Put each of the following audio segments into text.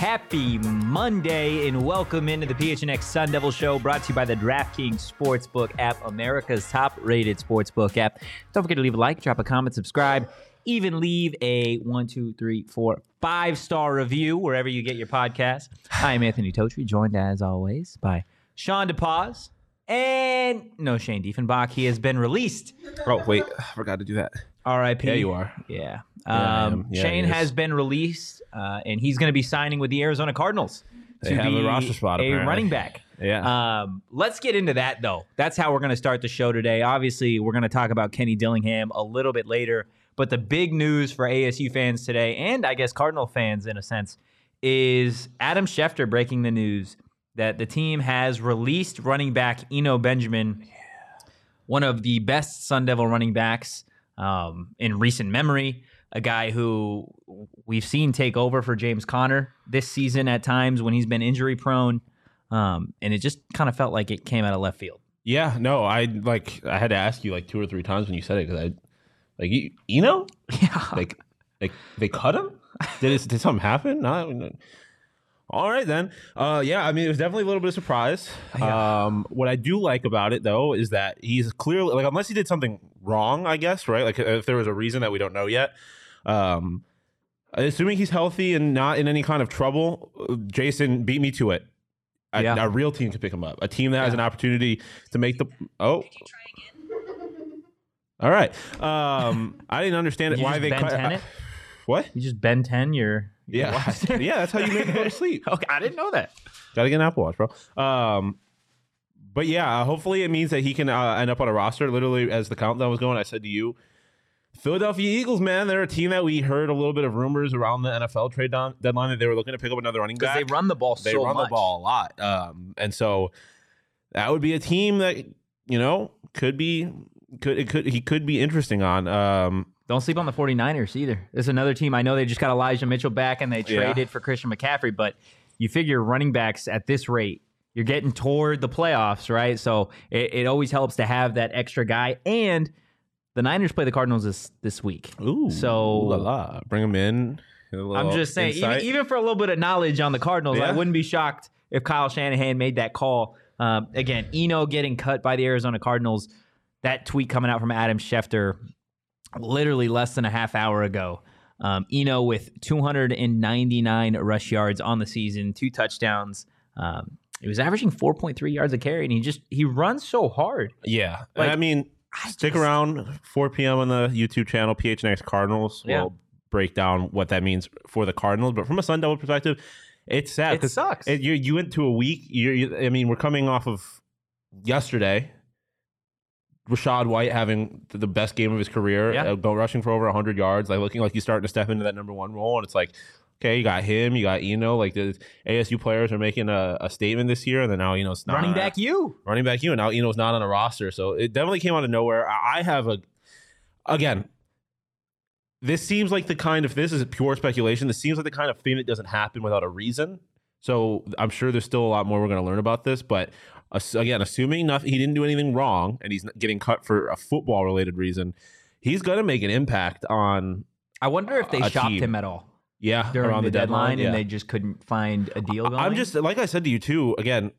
Happy Monday and welcome into the PHNX Sun Devil Show brought to you by the DraftKings Sportsbook app, America's top rated sportsbook app. Don't forget to leave a like, drop a comment, subscribe, even leave a one, two, three, four, five star review wherever you get your podcast. I'm Anthony Totri, joined as always by Sean DePaz and no Shane Diefenbach. He has been released. Oh wait, I forgot to do that. R.I.P. Yeah, you are. Yeah. Um. Yeah, Shane has been released, uh, and he's going to be signing with the Arizona Cardinals. They to have a be roster spot, A apparently. running back. Yeah. Um, let's get into that though. That's how we're going to start the show today. Obviously, we're going to talk about Kenny Dillingham a little bit later, but the big news for ASU fans today, and I guess Cardinal fans in a sense, is Adam Schefter breaking the news that the team has released running back Eno Benjamin, one of the best Sun Devil running backs um, in recent memory. A guy who we've seen take over for James Conner this season at times when he's been injury prone. Um, and it just kind of felt like it came out of left field. yeah. No, I like. I had to ask you like two or three times when you said it because I, like, you, you know, Yeah. like, like they cut him. Did it, did something happen? No. All right then. Uh, yeah. I mean, it was definitely a little bit of surprise. Um, what I do like about it though is that he's clearly like, unless he did something wrong, I guess, right? Like, if there was a reason that we don't know yet. Um, assuming he's healthy and not in any kind of trouble, uh, Jason beat me to it. A, Yeah. a real team can pick him up. A team that has an opportunity to make the oh. All right. Um, I didn't understand Did you why just they Ben cut. 10 it? what? You just Ben 10 your, your Yeah, yeah. That's how you make it go to sleep. okay, I didn't know that. Got to get an Apple Watch, bro. Um, but yeah, hopefully it means that he can uh, end up on a roster. Literally, as the countdown was going, I said to you, Philadelphia Eagles, man, they're a team that we heard a little bit of rumors around the NFL trade down, deadline that they were looking to pick up another running Because back. they run the ball so they so run much. the ball a lot, um, and so that would be a team that you know could be could it could he could be interesting on. Um, Don't sleep on the 49ers either. There's another team. I know they just got Elijah Mitchell back and they Yeah. traded for Christian McCaffrey, but you figure running backs at this rate, you're getting toward the playoffs, right? So it, it always helps to have that extra guy. And the Niners play the Cardinals this this week. ooh, So- la la. bring them in. I'm just saying, even, even for a little bit of knowledge on the Cardinals, I wouldn't be shocked if Kyle Shanahan made that call. Um, again, Eno getting cut by the Arizona Cardinals. That tweet coming out from Adam Schefter, literally less than a half hour ago. Um, Eno with 299 rush yards on the season, two touchdowns. Um, he was averaging 4.3 yards a carry, and he just he runs so hard. Yeah, Like, I mean, I stick just- around 4 p.m. on the YouTube channel PHNX Cardinals. Yeah. We'll break down what that means for the Cardinals. But from a Sun Devil perspective, it's sad. It sucks. It, you you went to a week. You, you, I mean, we're coming off of yesterday. Rachaad White having the best game of his career, Yeah. uh, rushing for over 100 yards, like looking like he's starting to step into that number one role. And it's like, okay, you got him, you got Eno. Like the ASU players are making a, a statement this year, and then now Eno's not Running back, you. running back you, and now Eno's not on a roster. So it definitely came out of nowhere. I have a again. This seems like the kind of this is pure speculation. This seems like the kind of thing that doesn't happen without a reason. So I'm sure there's still a lot more we're going to learn about this. But again, assuming nothing, he didn't do anything wrong, and he's getting cut for a football related reason, he's going to make an impact on I wonder if they shopped team. him at all yeah during around the, deadline, yeah. and they just couldn't find a deal. Going. I'm just like I said to you too. Again,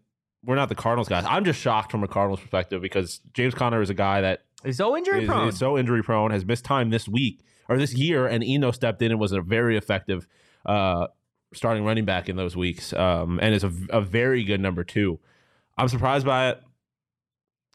we're not the Cardinals guys. I'm just shocked from a Cardinals perspective because James Conner is a guy that is so injury is, prone. is so injury prone, has missed time this week or this year, and Eno stepped in and was a very effective uh, starting running back in those weeks, um, and is a, a very good number two. I'm surprised by it.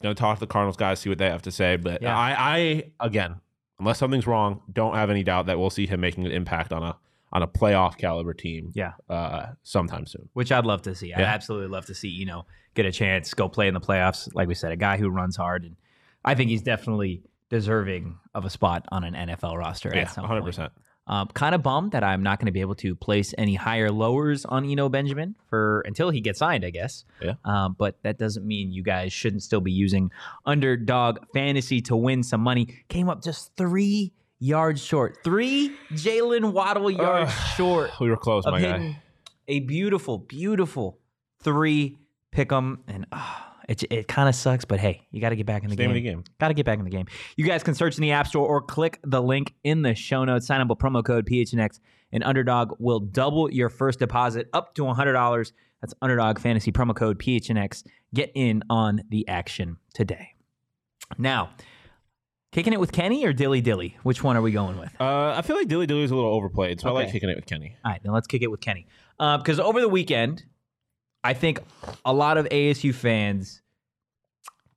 To talk to the Cardinals guys, see what they have to say, but Yeah. I, I again, unless something's wrong, don't have any doubt that we'll see him making an impact on a on a playoff caliber team. Yeah. uh, sometime soon. which I'd love to see. I'd Yeah. absolutely love to see, you know, get a chance, go play in the playoffs. Like we said, a guy who runs hard. And I think he's definitely deserving of a spot on an NFL roster Yeah, at some 100. point. percent Um, kind of bummed that I'm not going to be able to place any higher lowers on Eno Benjamin for until he gets signed, I guess. Yeah. Um, but that doesn't mean you guys shouldn't still be using underdog fantasy to win some money. Came up just three yards short, three Jaylen Waddle yards short We were close, my guy. a beautiful, beautiful three pick 'em, and ah, it it kind of sucks, but hey, you got to get back in the game. of the game. Got to get back in the game. You guys can search in the App Store or click the link in the show notes. Sign up with promo code PHNX, and Underdog will double your first deposit up to $100. That's Underdog Fantasy promo code PHNX. Get in on the action today. Now, kicking it with Kenny or Dilly Dilly? Which one are we going with? Uh, I feel like Dilly Dilly is a little overplayed, so I like kicking it with Kenny. All right, then let's kick it with Kenny. Because over the weekend, I think a lot of ASU fans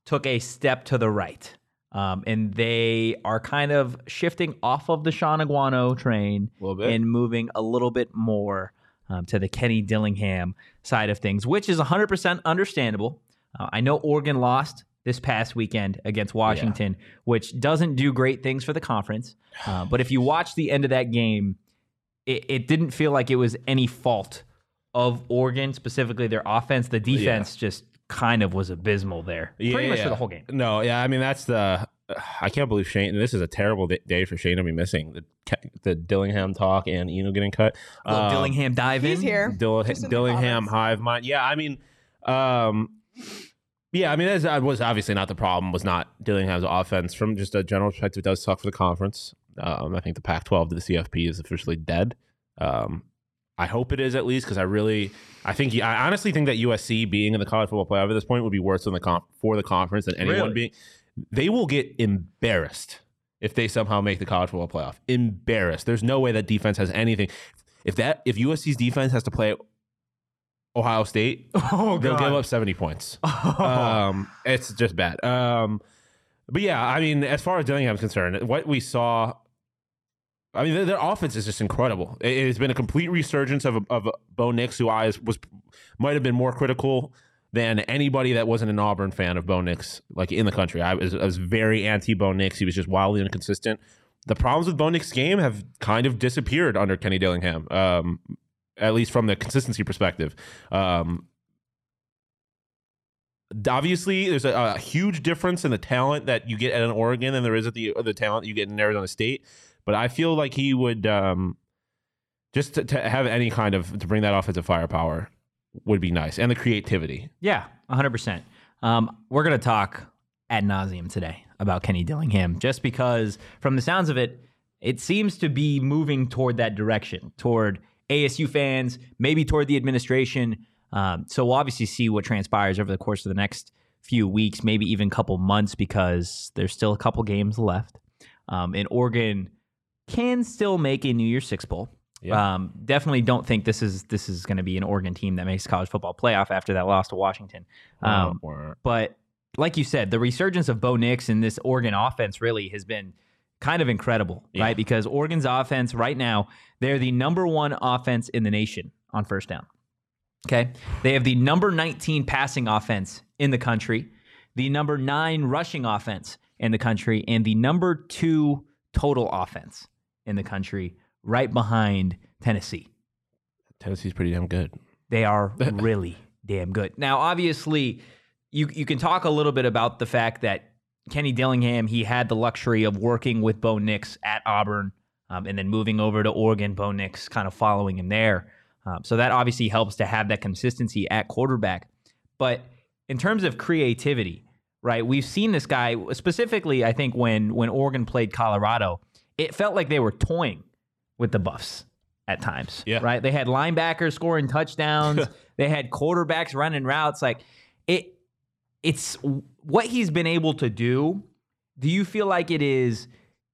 took a step to the right. Um, and they are kind of shifting off of the Shaun Aguano train A little bit. and moving a little bit more um, to the Kenny Dillingham side of things, which is 100% understandable. Uh, I know Oregon lost this past weekend against Washington, which doesn't do great things for the conference. Uh, but if you watch the end of that game, it, it didn't feel like it was any fault of Oregon, specifically their offense. The defense just kind of was abysmal there, pretty much for the whole game. No, yeah, I mean that's the. I can't believe Shane. This is a terrible day for Shane to be missing the the Dillingham talk and Eno getting cut. Little Um, Dillingham dive He's here. Dill- Just in the Dillingham comments. hive mind. Yeah, I mean, um, yeah, I mean that's, that was obviously not the problem. Was not Dillingham's offense from just a general perspective. It does suck for the conference. Um, I think the Pac-12 to the CFP is officially dead. Um, I hope it is at least because I really, I think, I honestly think that USC being in the college football playoff at this point would be worse than the comp for the conference than anyone Really? being. They will get embarrassed if they somehow make the college football playoff. Embarrassed. There's no way that defense has anything. If that if USC's defense has to play Ohio State, Oh, they'll give up 70 points. Um, it's just bad. Um, but yeah, I mean, as far as Dillingham's concerned, what we saw, I mean, their, their offense is just incredible. It, has been a complete resurgence of of Bo Nix, who I was might have been more critical than anybody that wasn't an Auburn fan of Bo Nix, like in the country. I was, I was very anti Bo Nix. He was just wildly inconsistent. The problems with Bo Nix's game have kind of disappeared under Kenny Dillingham, um, at least from the consistency perspective. Um, obviously, there's a, a huge difference in the talent that you get at an Oregon than there is at the the talent you get in Arizona State. But I feel like he would um, just to, to have any kind of to bring that offensive firepower would be nice, and the creativity. Yeah, 100%. Um, we're going to talk ad nauseum today about Kenny Dillingham, just because from the sounds of it, it seems to be moving toward that direction, toward ASU fans, maybe toward the administration. Um, so we'll obviously see what transpires over the course of the next few weeks, maybe even couple months, because there's still a couple games left. Um, Oregon can still make a New Year's Six Bowl. Yeah. Um, definitely don't think this is this is going to be an Oregon team that makes college football playoff after that loss to Washington. Um, but like you said, the resurgence of Bo Nix in this Oregon offense really has been kind of incredible, Yeah. right? Because Oregon's offense right now, they're the number one offense in the nation on first down. Okay. They have the number 19 passing offense in the country, the number nine rushing offense in the country, and the number two total offense in the country, right behind Tennessee. Tennessee's pretty damn good. They are really damn good. Now, obviously, you you can talk a little bit about the fact that Kenny Dillingham he had the luxury of working with Bo Nix at Auburn, um, and then moving over to Oregon. Bo Nix kind of following him there, um, so that obviously helps to have that consistency at quarterback. But in terms of creativity, right? We've seen this guy specifically. I think when when Oregon played Colorado, it felt like they were toying with the Buffs at times. Yeah. Right. They had linebackers scoring touchdowns. they had quarterbacks running routes. Like it. It's what he's been able to do. Do you feel like it is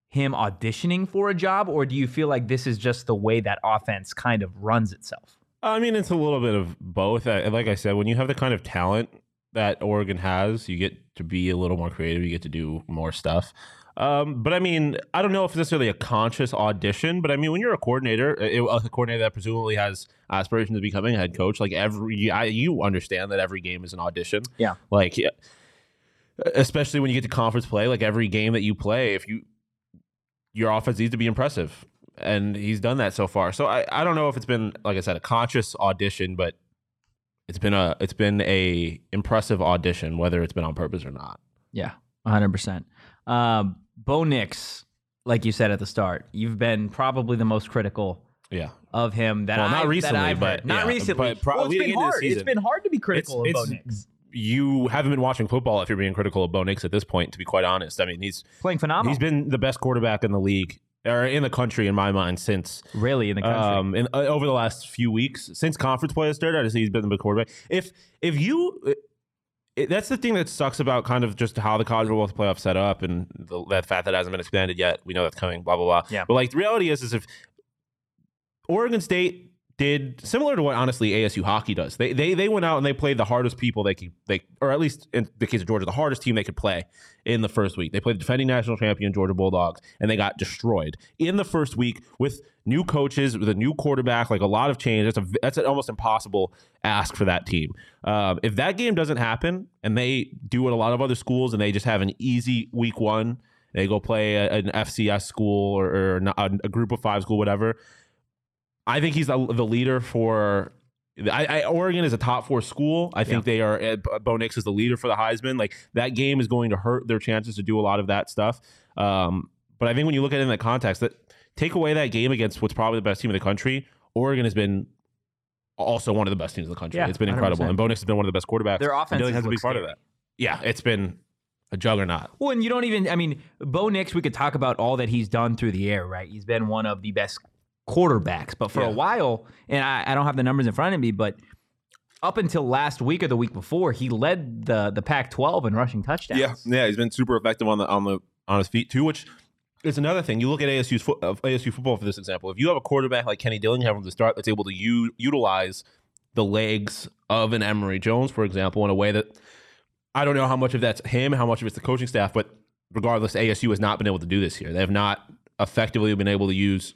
him auditioning for a job, or do you feel like this is just the way that offense kind of runs itself? I mean, it's a little bit of both. Like I said, when you have the kind of talent that Oregon has, you get to be a little more creative. You get to do more stuff. Um, but I mean, I don't know if it's necessarily a conscious audition, but I mean, when you're a coordinator, a, a coordinator that presumably has aspirations of becoming a head coach, like every, I, you understand that every game is an audition. Yeah. Like, especially when you get to conference play, like every game that you play, if you, your offense needs to be impressive. And he's done that so far. So I, I don't know if it's been, like I said, a conscious audition, but it's been a, it's been a impressive audition, whether it's been on purpose or not. Yeah, 100%. Um, Bo Nix, like you said at the start, you've been probably the most critical Yeah. of him that Well, not I've, recently, that I've but not yeah, recently. but pro- well, it's been hard. It's been hard to be critical It's- of Bo Nix. you haven't been watching football if you're being critical of Bo Nix at this point. To be quite honest, I mean he's Playing phenomenal. he's been the best quarterback in the league or in the country in my mind since really in the country. um in, uh, over the last few weeks since conference play has started. I just think he's been the best quarterback. If if you it, that's the thing that sucks about kind of just how the college football playoff set up and the, that fact that hasn't been expanded yet. We know that's coming. Blah blah blah. Yeah. But like the reality is, is if Oregon State did similar to what honestly ASU hockey does. They they they went out and they played the hardest people they could they or at least in the case of Georgia, the hardest team they could play in the first week. They played the defending national champion Georgia Bulldogs and they got destroyed in the first week with new coaches, with a new quarterback, like a lot of change. That's a that's an almost impossible ask for that team. Um, if that game doesn't happen and they do what a lot of other schools and they just have an easy week one, they go play a, an FCS school or, or a, a group of five school, whatever. I think he's the, the leader for. I, I, Oregon is a top four school. I think they are. Uh, Bo Nix is the leader for the Heisman. Like that game is going to hurt their chances to do a lot of that stuff. Um, but I think when you look at it in that context, that take away that game against what's probably the best team in the country, Oregon has been also one of the best teams in the country. Yeah, it's been incredible, 100%. and Bo Nix has been one of the best quarterbacks. Their offense has a big part of that. Yeah, it's been a juggernaut. Well, and you don't even, I mean, Bo Nix, we could talk about all that he's done through the air, right? He's been one of the best quarterbacks. But for Yeah. a while, and I, I don't have the numbers in front of me, but up until last week or the week before, he led the the Pac 12 in rushing touchdowns. Yeah, yeah, he's been super effective on the on the on his feet too, which is another thing. You look at ASU's fo- uh, of ASU football for this example. If you have a quarterback like Kenny Dillingham from the start that's able to u- utilize the legs of an Emory Jones, for example, in a way that I don't know how much of that's him, how much of it's the coaching staff, but regardless, ASU has not been able to do this here. They have not effectively been able to use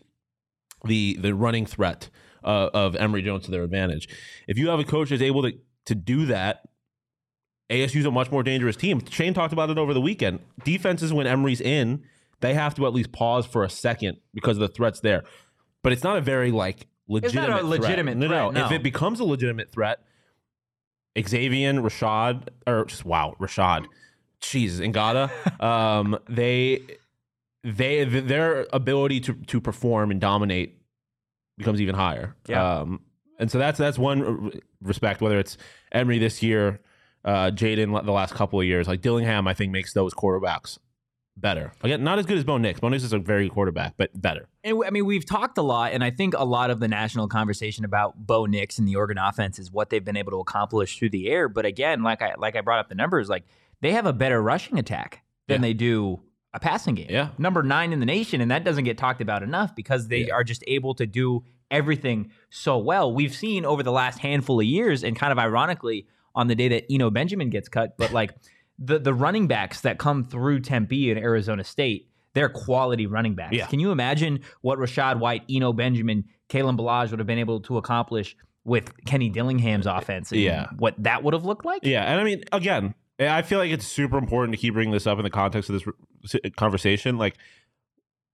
the the running threat uh, of Emory Jones to their advantage. If you have a coach that's able to to do that, ASU's a much more dangerous team. Shane talked about it over the weekend. Defenses when Emory's in, they have to at least pause for a second because of the threats there. But it's not a very like legitimate a threat. legitimate no, threat, no. If it becomes a legitimate threat, Xavier, Rashad, or just wow, Rashad, jeez, Ngata, um, they they their ability to to perform and dominate becomes even higher. Yeah. Um, and so that's that's one respect. Whether it's Emory this year, uh, Jayden the last couple of years, like Dillingham, I think makes those quarterbacks better. Again, not as good as Bo Nix. Bo Nix is a very good quarterback, but better. And I mean, we've talked a lot, and I think a lot of the national conversation about Bo Nix and the Oregon offense is what they've been able to accomplish through the air. But again, like I like I brought up the numbers, like they have a better rushing attack than Yeah. they do a passing game. Yeah. number nine in the nation, and that doesn't get talked about enough because they Yeah. are just able to do everything so well. We've seen over the last handful of years, and kind of ironically, on the day that Eno Benjamin gets cut, but like the the running backs that come through Tempe and Arizona State. They're quality running backs. Yeah. Can you imagine what Rachaad White, Eno Benjamin, Kalen Ballage would have been able to accomplish with Kenny Dillingham's uh, offense? and Yeah. What that would have looked like? Yeah, and I mean, again, I feel like it's super important to keep bringing this up in the context of this conversation. Like,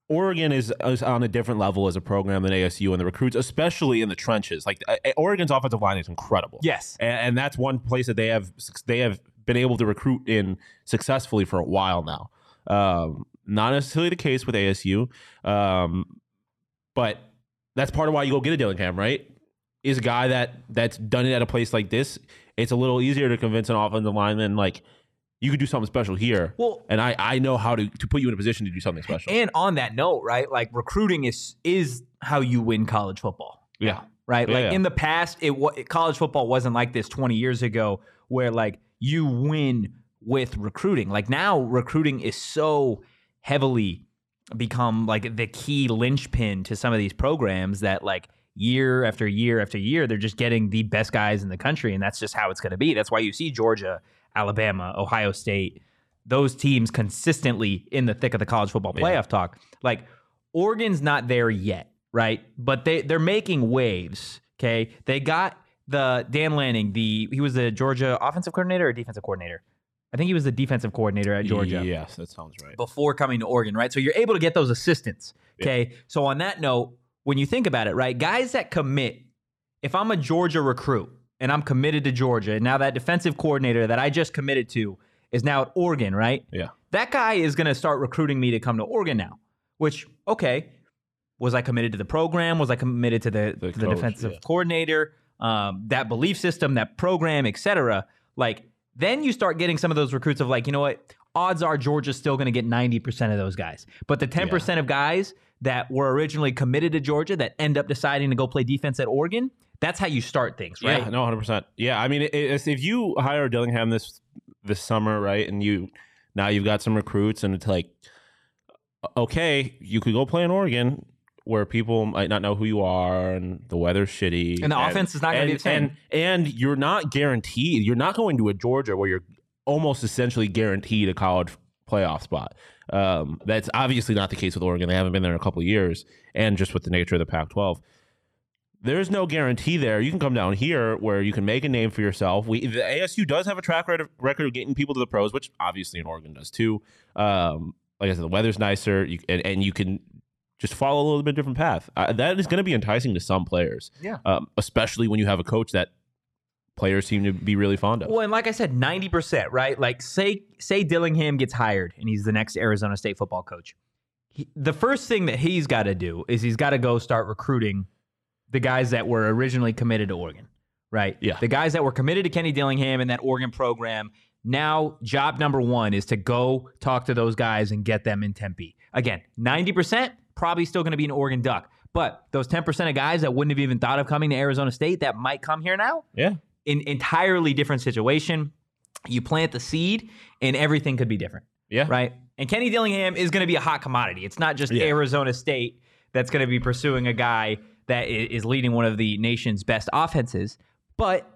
Oregon is, is on a different level as a program than ASU, and the recruits, especially in the trenches. Like, uh, Oregon's offensive line is incredible. Yes. and, and that's one place that they have they have been able to recruit in successfully for a while now. Um, not necessarily the case with ASU, um, but that's part of why you go get a Dillingham, right? Is a guy that that's done it at a place like this. It's a little easier to convince an offensive lineman like you could do something special here. Well, and I I know how to to put you in a position to do something special. and on that note, right? Like recruiting is is how you win college football. yeah, right? Yeah, like yeah. in the past, it college football wasn't like this 20 years ago, where like you win with recruiting. Like now, recruiting is so heavily become like the key linchpin to some of these programs that like year after year after year, they're just getting the best guys in the country, and that's just how it's going to be. That's why you see Georgia, Alabama, Ohio State. those teams consistently in the thick of the college football playoff talk. Like Oregon's not there yet, right? But they they're making waves. Okay, they got the Dan Lanning. The he was the Georgia offensive coordinator or defensive coordinator. I think he was the defensive coordinator at Georgia Yes, that sounds right. before coming to Oregon, right? So you're able to get those assistants. Okay. So on that note, when you think about it, right, guys that commit, if I'm a Georgia recruit and I'm committed to Georgia, and now that defensive coordinator that I just committed to is now at Oregon, right? Yeah. That guy is going to start recruiting me to come to Oregon now, which, okay, was I committed to the program? Was I committed to the, The to the coach, defensive yeah. coordinator? Um, that belief system, that program, etc. Like, then you start getting some of those recruits of like, you know what? Odds are Georgia's still going to get 90% of those guys. But the 10% of guys that were originally committed to Georgia that end up deciding to go play defense at Oregon, that's how you start things, right? Yeah, no, hundred percent. Yeah, I mean, it, it's, if you hire Dillingham this this summer, right, and you now you've got some recruits, and it's like, okay, you could go play in Oregon where people might not know who you are, and the weather's shitty, And the offense is not gonna be the same. and and you're not guaranteed. You're not going to a Georgia where you're almost essentially guaranteed a college playoff spot. Um, that's obviously not the case with Oregon. They haven't been there in a couple of years, and just with the nature of the Pac-12 there's no guarantee there. You can come down here where you can make a name for yourself. We the ASU does have a track record record of getting people to the pros, which obviously in Oregon does too. Um, like I said, the weather's nicer, you, and, and you can just follow a little bit different path. Uh, that is going to be enticing to some players, Yeah. um, especially when you have a coach that players seem to be really fond of. Well, and like I said, 90%, right? Like say say Dillingham gets hired and he's the next Arizona State football coach. He, the first thing that he's got to do is he's got to go start recruiting the guys that were originally committed to Oregon, right? Yeah. The guys that were committed to Kenny Dillingham and that Oregon program. Now, job number one is to go talk to those guys and get them in Tempe. Again, 90% probably still going to be an Oregon Duck. But those 10% of guys that wouldn't have even thought of coming to Arizona State that might come here now, yeah, an entirely different situation. You plant the seed, and everything could be different, yeah, right? And Kenny Dillingham is going to be a hot commodity. It's not just Yeah. Arizona State that's going to be pursuing a guy that is leading one of the nation's best offenses, but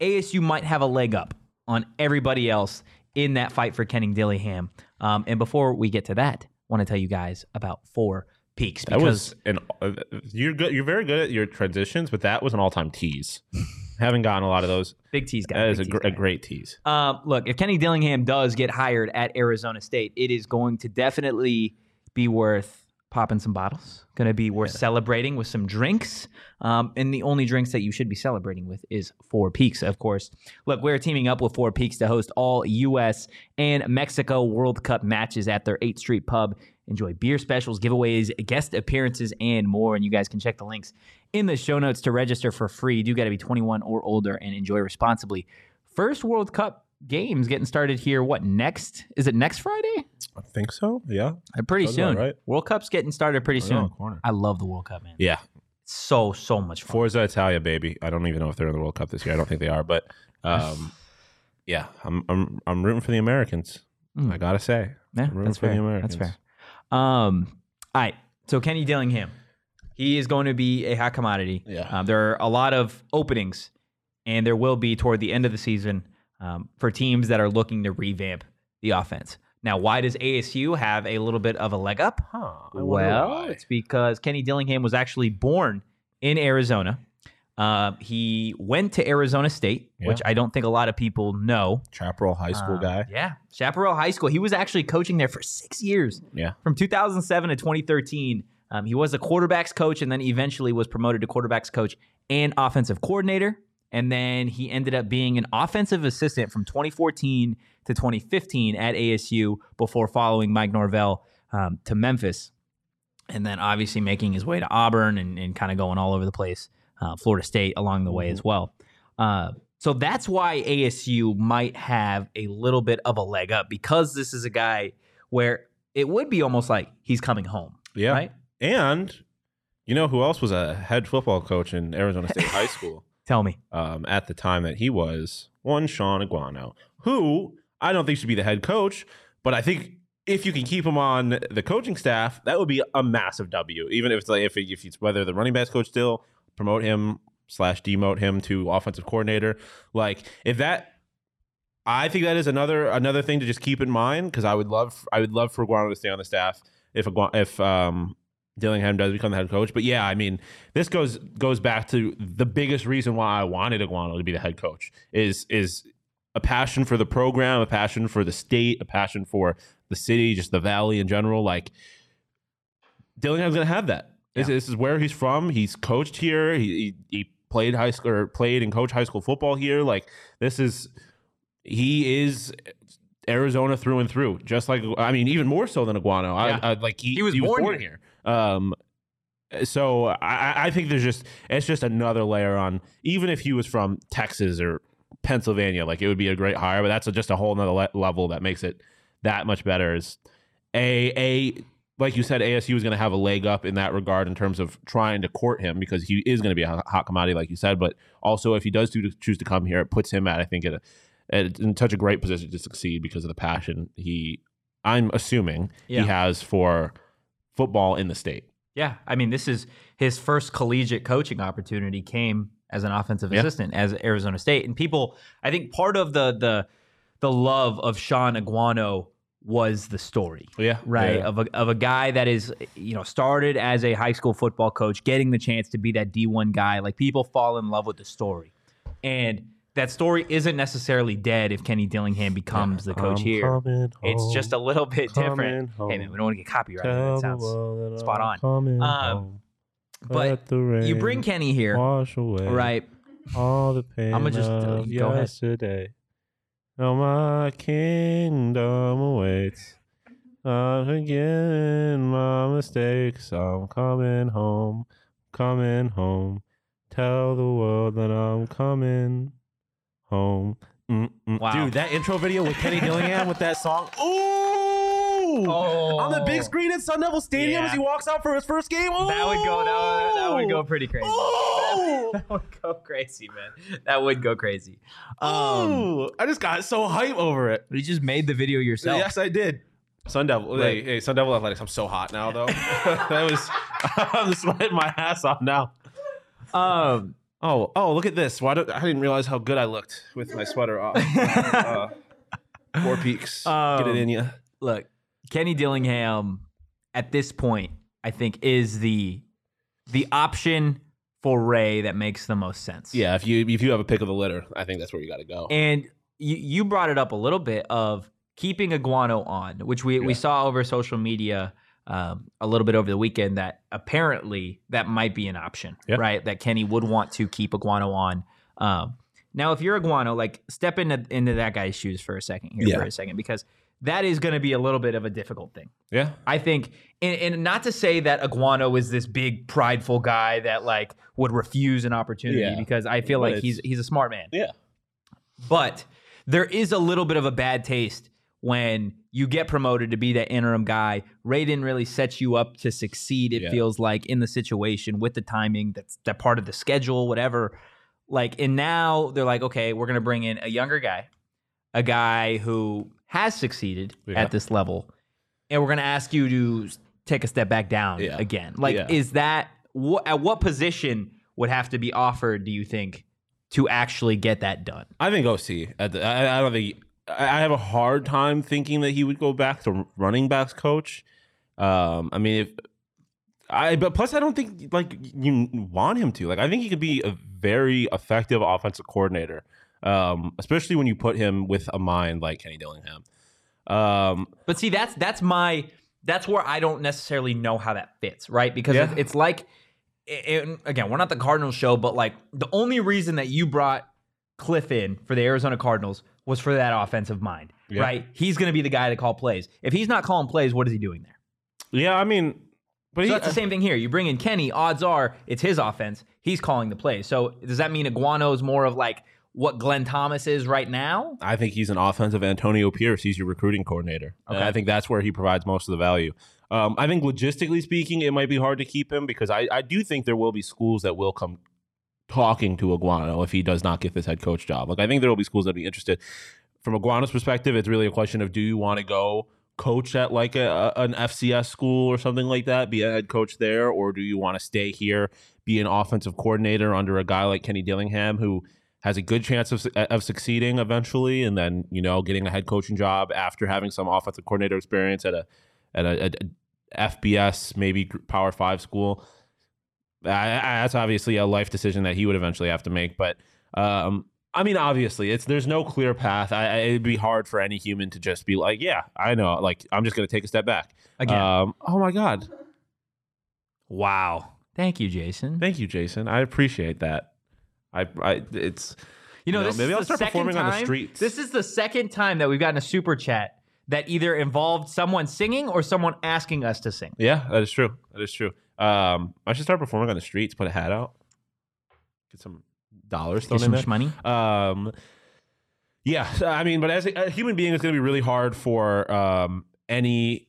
ASU might have a leg up on everybody else in that fight for Kenny Dillingham. Um, and before we get to that, I want to tell you guys about Four Peaks That was an. Uh, you're good. You're very good at your transitions, but that was an all-time tease. Haven't gotten a lot of those. big tease guy. That is a, gr- a great tease. Um, look, if Kenny Dillingham does get hired at Arizona State, it is going to definitely be worth popping some bottles. Going to be worth celebrating with some drinks. Um, and the only drinks that you should be celebrating with is Four Peaks, of course. Look, we're teaming up with Four Peaks to host all U.S. and Mexico World Cup matches at their 8th Street Pub. Enjoy beer specials, giveaways, guest appearances, and more. And you guys can check the links in the show notes to register for free. You do got to be 21 or older and enjoy responsibly. First World Cup games getting started here. What next? Is it next Friday? I think so. Yeah. Uh, Pretty Sounds soon. right. World Cup's getting started pretty Right soon. corner. I love the World Cup, man. Yeah. So so much fun. Forza Italia, baby. I don't even know if they're in the World Cup this year. I don't think they are, but um, yeah, I'm I'm I'm rooting for the Americans. Mm. I gotta say, Yeah, I'm rooting that's for fair. the Americans. That's fair. Um, all right. So Kenny Dillingham, he is going to be a hot commodity. Yeah. Um, there are a lot of openings, and there will be toward the end of the season um, for teams that are looking to revamp the offense. Now, why does ASU have a little bit of a leg up? Huh, Well, it's because Kenny Dillingham was actually born in Arizona. Uh, he went to Arizona State, Yeah. which I don't think a lot of people know. Chaparral High School Uh, guy. Yeah, Chaparral High School. He was actually coaching there for six years, Yeah. from 2007 to 2013. Um, he was a quarterbacks coach, and then eventually was promoted to quarterbacks coach and offensive coordinator. And then he ended up being an offensive assistant from 2014 to 2015 at ASU before following Mike Norvell um, to Memphis. And then obviously making his way to Auburn and, and kind of going all over the place, uh, Florida State along the way as well. Uh, so that's why ASU might have a little bit of a leg up because this is a guy where it would be almost like he's coming home, Yeah. right? And you know who else was a head football coach in Arizona State High School Tell me. um, at the time that he was? One Shaun Aguano, who I don't think should be the head coach, but I think if you can keep him on the coaching staff, that would be a massive W. Even if it's like if, if it's whether the running backs coach still promote him slash demote him to offensive coordinator, like if that I think that is another another thing to just keep in mind because I would love I would love for Aguano to stay on the staff if if um, Dillingham does become the head coach. But yeah, I mean, this goes goes back to the biggest reason why I wanted Aguano to be the head coach is is a passion for the program, a passion for the state, a passion for the city, just the valley in general. Like Dillingham's gonna have that. This, Yeah. this is where he's from. He's coached here. He, he he played high school or played and coached high school football here. Like this is he is Arizona through and through. Just like I mean, even more so than Aguano. Yeah. I, I, like he, He was born here. Um, so I, I think there's just it's just another layer on. Even if he was from Texas or Pennsylvania, like it would be a great hire. But that's a, just a whole nother le- level that makes it that much better. Is a a like you said, ASU is going to have a leg up in that regard in terms of trying to court him because he is going to be a hot commodity, like you said. But also, if he does do, choose to come here, it puts him at I think at, a, at in such a great position to succeed because of the passion he, I'm assuming, Yeah. he has for football in the state. Yeah, I mean, this is his first collegiate coaching opportunity came as an offensive Yeah. assistant as Arizona State, and people, I think part of the the the love of Shaun Aguano was the story, Yeah, right? Yeah. Of a of a guy that is, you know, started as a high school football coach, getting the chance to be that D one guy. Like people fall in love with the story, and that story isn't necessarily dead if Kenny Dillingham becomes the coach I'm here. coming It's just a little bit different. home. Hey man, we don't want to get copyrighted. That the sounds spot on. Um, but rain you bring Kenny here, wash away right? all the pain I'ma just, uh, of go ahead. yesterday. Now my kingdom awaits. I'm forgetting my mistakes. I'm coming home, coming home. Tell the world that I'm coming home. Mm-mm. Wow. Dude, that intro video with Kenny Dillingham with that song. Ooh! On the big screen at Sun Devil Stadium Yeah. as he walks out for his first game. Ooh! That would go. That would, that would go pretty crazy. Ooh! That would go crazy, man. That would go crazy. Um, Ooh! I just got so hype over it. you just made the video yourself. Yes, I did. Sun Devil. Hey, hey, Sun Devil Athletics. I'm so hot now, though. that was. I'm sweating my ass off now. Um, Oh, oh! Look at this. Why don't I didn't realize how good I looked with my sweater off. uh, four peaks. Get Um, it in you. look, Kenny Dillingham at this point, I think, is the the option for Ray that makes the most sense. Yeah, if you if you have a pick of the litter, I think that's where you got to go. And you, you brought it up a little bit of keeping Aguano on, which we, we saw over social media um, a little bit over the weekend that apparently that might be an option, Yeah. right? That Kenny would want to keep Aguano on. Um, now, if you're Aguano, like step into, into that guy's shoes for a second here Yeah. for a second, because that is going to be a little bit of a difficult thing. yeah, I think, and, and not to say that Aguano is this big prideful guy that like would refuse an opportunity, Yeah. because I feel But like he's he's a smart man. yeah, But there is a little bit of a bad taste when you get promoted to be that interim guy. Ray didn't really set you up to succeed, it Yeah. feels like, in the situation with the timing, that's that part of the schedule, whatever. Like, and now they're like, okay, we're gonna bring in a younger guy, a guy who has succeeded Yeah. at this level, and we're gonna ask you to take a step back down Yeah. again. Like, is that what at what position would have to be offered, do you think, to actually get that done? I think OC. At the, I, I don't think. I have a hard time thinking that he would go back to running backs coach. Um, I mean, if I but plus I don't think like you want him to. Like I think he could be a very effective offensive coordinator, um, especially when you put him with a mind like Kenny Dillingham. Um, But see, that's that's my that's where I don't necessarily know how that fits, right? Because Yeah. it's, it's like, again, we're not the Cardinals show, but like the only reason that you brought Cliff in for the Arizona Cardinals was for that offensive mind, Yeah. right? He's going to be the guy to call plays. If he's not calling plays, what is he doing there? yeah, I mean, but So he, that's the same thing here. You bring in Kenny, odds are it's his offense. He's calling the plays. So does that mean Aguano is more of like what Glenn Thomas is right now? I think he's an offensive Antonio Pierce. He's your recruiting coordinator. And Okay. I think that's where he provides most of the value. Um, I think logistically speaking, it might be hard to keep him because I, I do think there will be schools that will come talking to Aguano if he does not get this head coach job. Like I think there will be schools that be interested. From Aguano's perspective, it's really a question of do you want to go coach at like a- an FCS school or something like that, be a head coach there, or do you want to stay here, be an offensive coordinator under a guy like Kenny Dillingham who has a good chance of, of succeeding eventually, and then you know getting a head coaching job after having some offensive coordinator experience at a at a, a FBS maybe Power Five school. That's obviously a life decision that he would eventually have to make. But um, I mean, obviously, it's there's no clear path. I, it'd be hard for any human to just be like, yeah, I know. Like I'm just going to take a step back. Again. Um, oh my god. Wow. Thank you, Jason. Thank you, Jason. I appreciate that. I, I it's You know, You know, this maybe I'll start performing on the streets. This is the second time that we've gotten a super chat that either involved someone singing or someone asking us to sing. yeah, that is true. That is true. Um, I should start performing on the streets. Put a hat out. Get some dollars Get thrown some in there. money. Um, yeah, I mean, but as a, a human being, it's going to be really hard for um, any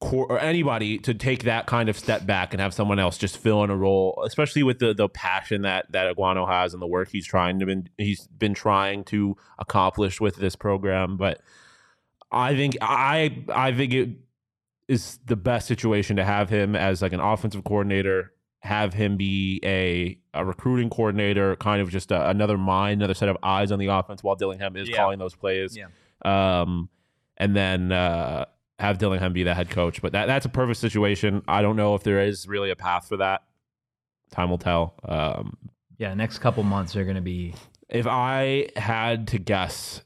cor- or anybody to take that kind of step back and have someone else just fill in a role, especially with the the passion that that Aguano has and the work he's trying to been he's been trying to accomplish with this program. But I think I I think it is the best situation to have him as like an offensive coordinator have him be a, a recruiting coordinator, kind of just a, another mind, another set of eyes on the offense while Dillingham is Yeah. calling those plays. Yeah. Um, and then uh, have Dillingham be the head coach. But that, that's a perfect situation. I don't know if there is really a path for that. Time will tell. Um, Yeah, next couple months are going to be. if I had to guess,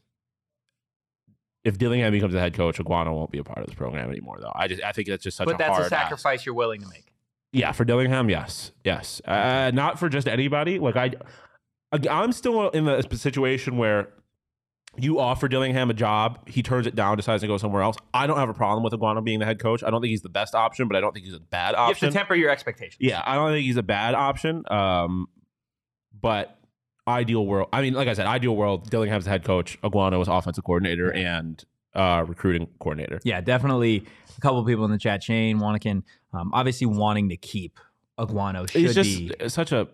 if Dillingham becomes the head coach, Aguano won't be a part of this program anymore. Though I just I think that's just such But a that's hard a ask. sacrifice you're willing to make. Yeah, for Dillingham, yes, yes. Uh, not for just anybody. Like I, I'm still in the situation where you offer Dillingham a job, he turns it down, decides to go somewhere else. I don't have a problem with Aguano being the head coach. I don't think he's the best option, but I don't think he's a bad You have option. to temper your expectations. yeah, I don't think he's a bad option. Um, but ideal world. I mean, like I said, ideal world. Dillingham's the head coach. Aguano was offensive coordinator and uh, recruiting coordinator. Yeah, definitely. A couple of people in the chat, Shane Wannikin, um, obviously wanting to keep Aguano should It's just be. such a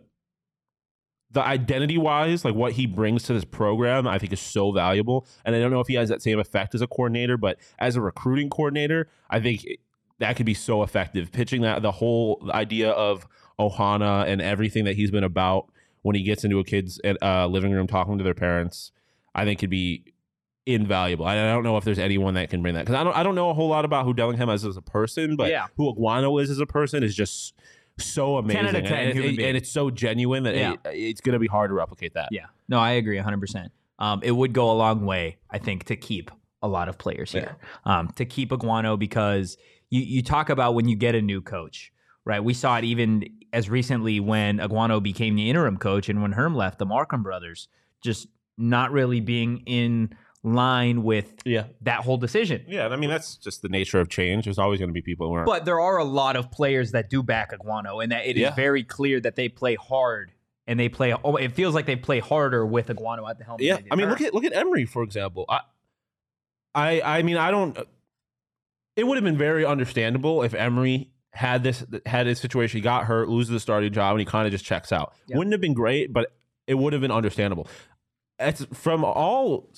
the identity wise, like what he brings to this program, I think is so valuable. And I don't know if he has that same effect as a coordinator, but as a recruiting coordinator, I think it- that could be so effective. Pitching that the whole idea of Ohana and everything that he's been about when he gets into a kid's uh, living room talking to their parents, I think could be invaluable. I I don't know if there's anyone that can bring that because I don't I don't know a whole lot about who Dillingham is as a person, but Yeah. who Aguano is as a person is just so amazing, out of 10 and, it- and it's so genuine that Yeah. it- it's going to be hard to replicate that. Yeah, no, I agree 100%. Um, it would go a long way, I think, to keep a lot of players here. Um, to keep Aguano because you, you talk about when you get a new coach, right? We saw it even as recently when Aguano became the interim coach and when Herm left, the Markham brothers just not really being in line with Yeah, that whole decision. yeah. I mean that's just the nature of change. There's always going to be people who aren't. But there are a lot of players that do back Aguano and that it is Yeah. very clear that they play hard and they play. Oh, it feels like they play harder with Aguano at the helm. yeah, than they did I mean look at look at Emory for example. I I I mean I don't. It would have been very understandable if Emory had this had his situation. He got hurt, loses the starting job, and he kind of just checks out. Yeah. Wouldn't have been great, but it would have been understandable. It's from all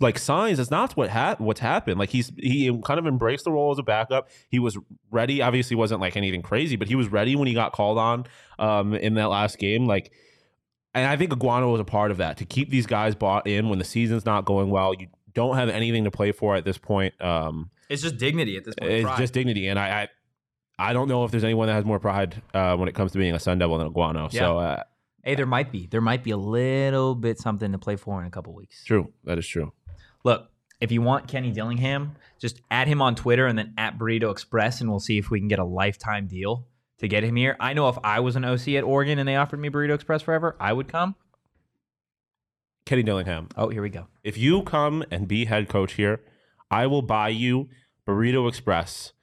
like signs. It's not what hap- what's happened. Like he's he kind of embraced the role as a backup. He was ready. Obviously, wasn't like anything crazy, but he was ready when he got called on um, in that last game. Like, and I think Aguano was a part of that to keep these guys bought in when the season's not going well. You don't have anything to play for at this point. Um, It's just dignity at this point. it's pride. just dignity, and I, I, I don't know if there's anyone that has more pride uh, when it comes to being a Sun Devil than Aguano. So, uh, hey, there might be there might be a little bit something to play for in a couple weeks. true. That is true. Look, if you want Kenny Dillingham, just add him on Twitter and then at Burrito Express, and we'll see if we can get a lifetime deal to get him here. I know if I was an OC at Oregon and they offered me Burrito Express forever, I would come. Kenny Dillingham. Oh, here we go. If you come and be head coach here, I will buy you Burrito Express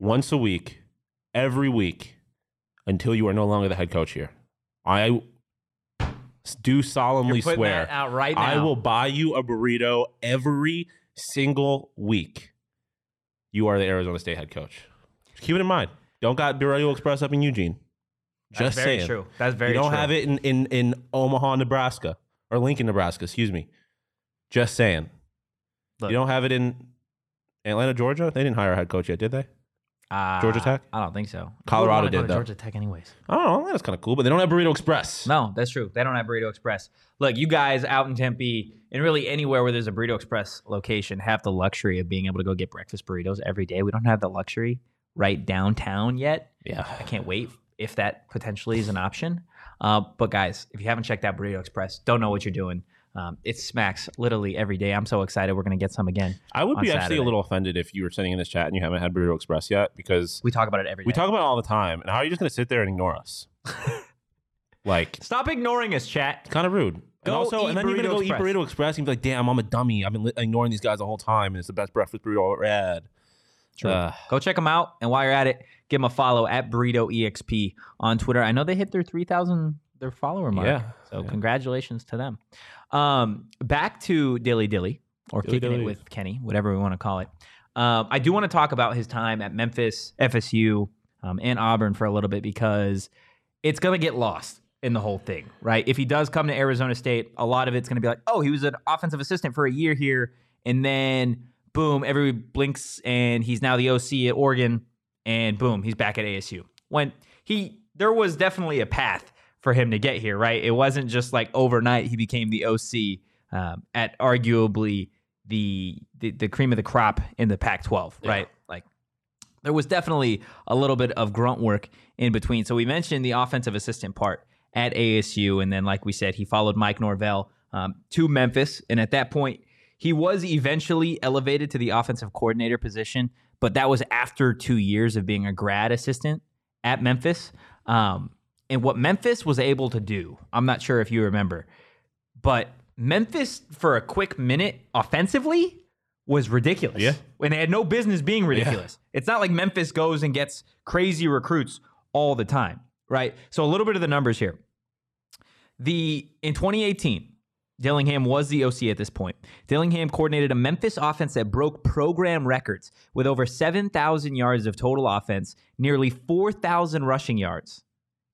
once a week, every week, until you are no longer the head coach here. I do solemnly swear. that out right now. I will buy you a burrito every single week. You are the Arizona State head coach. Just keep it in mind. Don't got Burrito Express up in Eugene. Just That's very saying. true. That's very true. you don't true. have it in, in, in Omaha, Nebraska, or Lincoln, Nebraska. Excuse me. Just saying. Look. You don't have it in Atlanta, Georgia. They didn't hire a head coach yet, did they? Uh, Georgia Tech? I don't think so. Colorado Who would wanna go did, though. Georgia Tech, anyways. I don't know. That's kind of cool, but they don't have Burrito Express. No, that's true. They don't have Burrito Express. Look, you guys out in Tempe and really anywhere where there's a Burrito Express location have the luxury of being able to go get breakfast burritos every day. We don't have the luxury right downtown yet. Yeah. I can't wait if that potentially is an option. Uh, but guys, if you haven't checked out Burrito Express, don't know what you're doing. Um, it smacks literally every day. I'm so excited. We're gonna get some again. I would be actually a little offended if you were sitting in this chat and you haven't had Burrito Express yet because We talk about it every day. we talk about it all the time. And how are you just going to sit there and ignore us? like, Stop ignoring us, chat. kind of rude. Go and also, and then you're gonna go Express. eat Burrito Express and be like, "Damn, I'm a dummy. I've been li- ignoring these guys the whole time, and it's the best breakfast burrito I've ever had." True. Uh, Go check them out. And while you're at it, give them a follow at Burrito EXP on Twitter. I know they hit their 3,000 their follower mark. Yeah. So Yeah. congratulations to them. Um, back to Dilly Dilly or Dilly kicking Dilly. it with Kenny, whatever we want to call it. Um, I do want to talk about his time at Memphis, FSU, um, and Auburn for a little bit because it's going to get lost in the whole thing, right? If he does come to Arizona State, a lot of it's going to be like, oh, he was an offensive assistant for a year here, and then boom, everybody blinks, and he's now the OC at Oregon, and boom, he's back at ASU. When he, there was definitely a path for him to get here, right? It wasn't just like overnight he became the OC um, at arguably the, the the cream of the crop in the Pac-12, Yeah. right? Like there was definitely a little bit of grunt work in between. So we mentioned the offensive assistant part at ASU, and then like we said, he followed Mike Norvell um, to Memphis, and at that point, he was eventually elevated to the offensive coordinator position, but that was after two years of being a grad assistant at Memphis. Um, and what Memphis was able to do, I'm not sure if you remember, but Memphis for a quick minute offensively was ridiculous. Yeah. When they had no business being ridiculous. It's not like Memphis goes and gets crazy recruits all the time, right? So a little bit of the numbers here. The in 2018, Dillingham was the OC at this point. Dillingham coordinated a Memphis offense that broke program records with over 7,000 yards of total offense, nearly 4,000 rushing yards,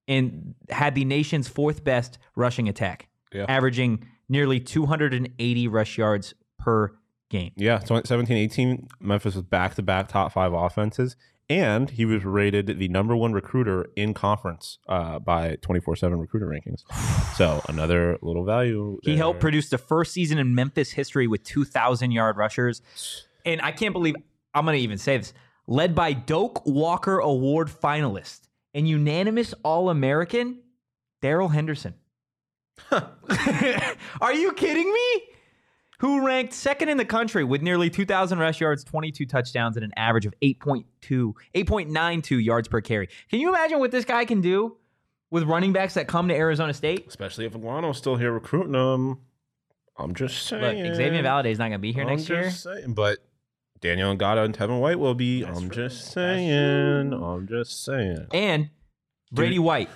and had the nation's fourth best rushing attack, Yeah. averaging nearly 280 rush yards per game. Yeah, so 17, 18, Memphis was back to back top five offenses, and he was rated the number one recruiter in conference uh, by 24 7 recruiter rankings. So another little value. He helped produce the first season in Memphis history with 2,000 yard rushers. And I can't believe I'm going to even say this. Led by Doak Walker Award finalist and unanimous All American, Darrell Henderson. Are you kidding me? Who ranked second in the country with nearly 2,000 rush yards, 22 touchdowns, and an average of 8.2, 8.92 yards per carry. Can you imagine what this guy can do with running backs that come to Arizona State? Especially if Aguano's still here recruiting them. I'm just saying. Look. Xavier Valladay's is not going to be here I'm next year. just saying, but Daniyel Ngata and Tevin White will be. I'm just saying. I'm just saying. And Brady White,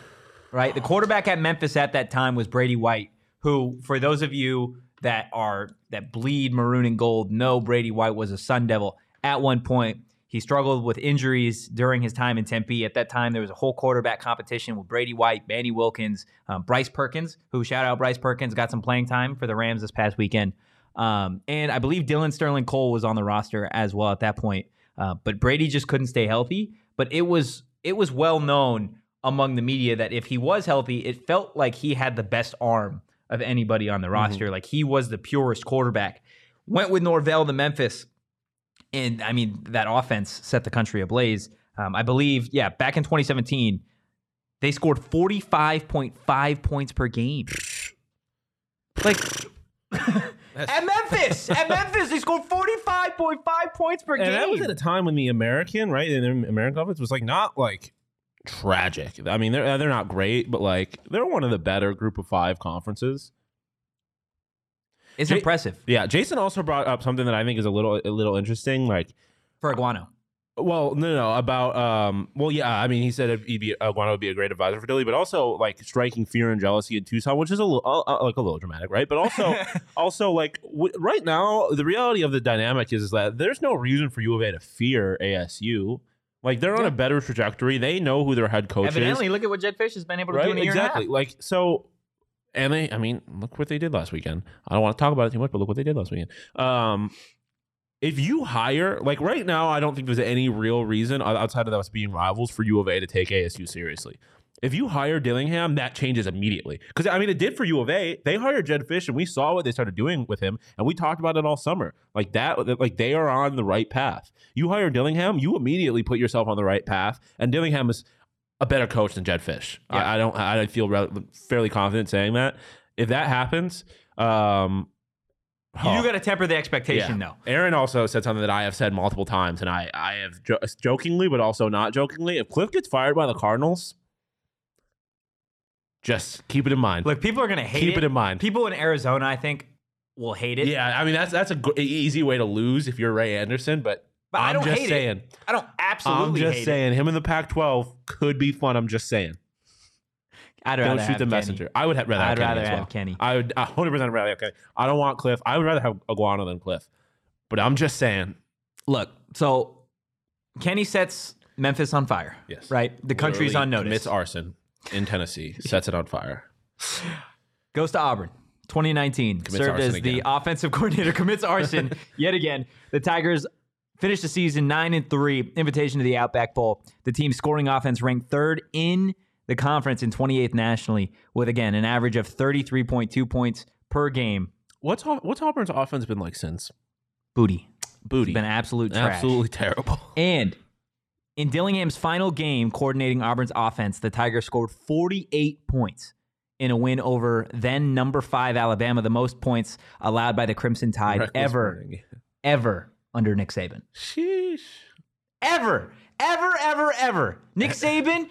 right? The quarterback at Memphis at that time was Brady White, who, for those of you that are that bleed maroon and gold, know Brady White was a Sun Devil at one point. He struggled with injuries during his time in Tempe. At that time, there was a whole quarterback competition with Brady White, Manny Wilkins, um, Bryce Perkins, who shout out Bryce Perkins, got some playing time for the Rams this past weekend. Um, and I believe Dillon Sterling Cole was on the roster as well at that point. Uh, but Brady just couldn't stay healthy. But it was it was well known among the media that if he was healthy, it felt like he had the best arm of anybody on the roster. Like he was the purest quarterback. Went with Norvell to Memphis, and I mean that offense set the country ablaze. Um, I believe, yeah, back in 2017, they scored 45.5 points per game. Like at Memphis, at Memphis, they scored 45.5 points per And game. that was at a time when the American, right, in the American offense was like not like tragic. I mean, they're uh, they're not great, but like they're one of the better group of five conferences. it's Jay- impressive Yeah, Jason also brought up something that I think is a little a little interesting. Like, for Aguano. Well, no, no, about um, well, yeah, I mean, he said he'd be Aguano would be a great advisor for Dilly, but also like striking fear and jealousy in Tucson, which is a little uh, uh, like a little dramatic, right? But also, also like w- right now, the reality of the dynamic is, is that there's no reason for U of A to fear ASU. Like they're on a better trajectory. They know who their head coach Evidently, is. look at what Jedd Fisch has been able to do in a year Exactly. and a half. Like so and they I mean, look what they did last weekend. I don't want to talk about it too much, but look what they did last weekend. Um if you hire like right now, I don't think there's any real reason outside of us being rivals for U of A to take ASU seriously. If you hire Dillingham, that changes immediately. Because I mean, it did for U of A. They hired Jedd Fisch, and we saw what they started doing with him, and we talked about it all summer. Like that, like they are on the right path. You hire Dillingham, you immediately put yourself on the right path, and Dillingham is a better coach than Jedd Fisch. I, I don't. I feel rel- fairly confident saying that. If that happens, um, You oh. do got to temper the expectation, though. Aaron also said something that I have said multiple times, and I, I have jo- jokingly, but also not jokingly. If Cliff gets fired by the Cardinals, just keep it in mind. Look, people are going to hate it. keep it. it in mind. People in Arizona, I think, will hate it. yeah, I mean that's that's a g- easy way to lose if you're Ray Anderson, but, But I I'm don't just hate it. saying. I don't absolutely I'm just saying, him in the Pac-12 could be fun. I'm just saying. I'd rather Don't shoot the Kenny. messenger. I would have rather. have I'd Kenny rather as have well. Kenny. I would 100 percent rather have Kenny. I don't want Cliff. I would rather have Aguano than Cliff. But I'm just saying. Look, so Kenny sets Memphis on fire. Yes. Right? The country's on notice. Commits arson in Tennessee. Sets it on fire. Goes to Auburn. 2019 Commits served as the again. offensive coordinator. Commits arson yet again. The Tigers finished the season nine and three. Invitation to the Outback Bowl. The team's scoring offense ranked third in the conference and 28th nationally, with again an average of 33.2 points per game. What's what's Auburn's offense been like since? Booty. Booty. It's been absolute trash. Absolutely terrible. And in Dillingham's final game coordinating Auburn's offense, the Tigers scored 48 points in a win over then number five Alabama, the most points allowed by the Crimson Tide Reckless ever, burning. ever under Nick Saban. Sheesh. Ever, ever, ever, ever. Nick Saban,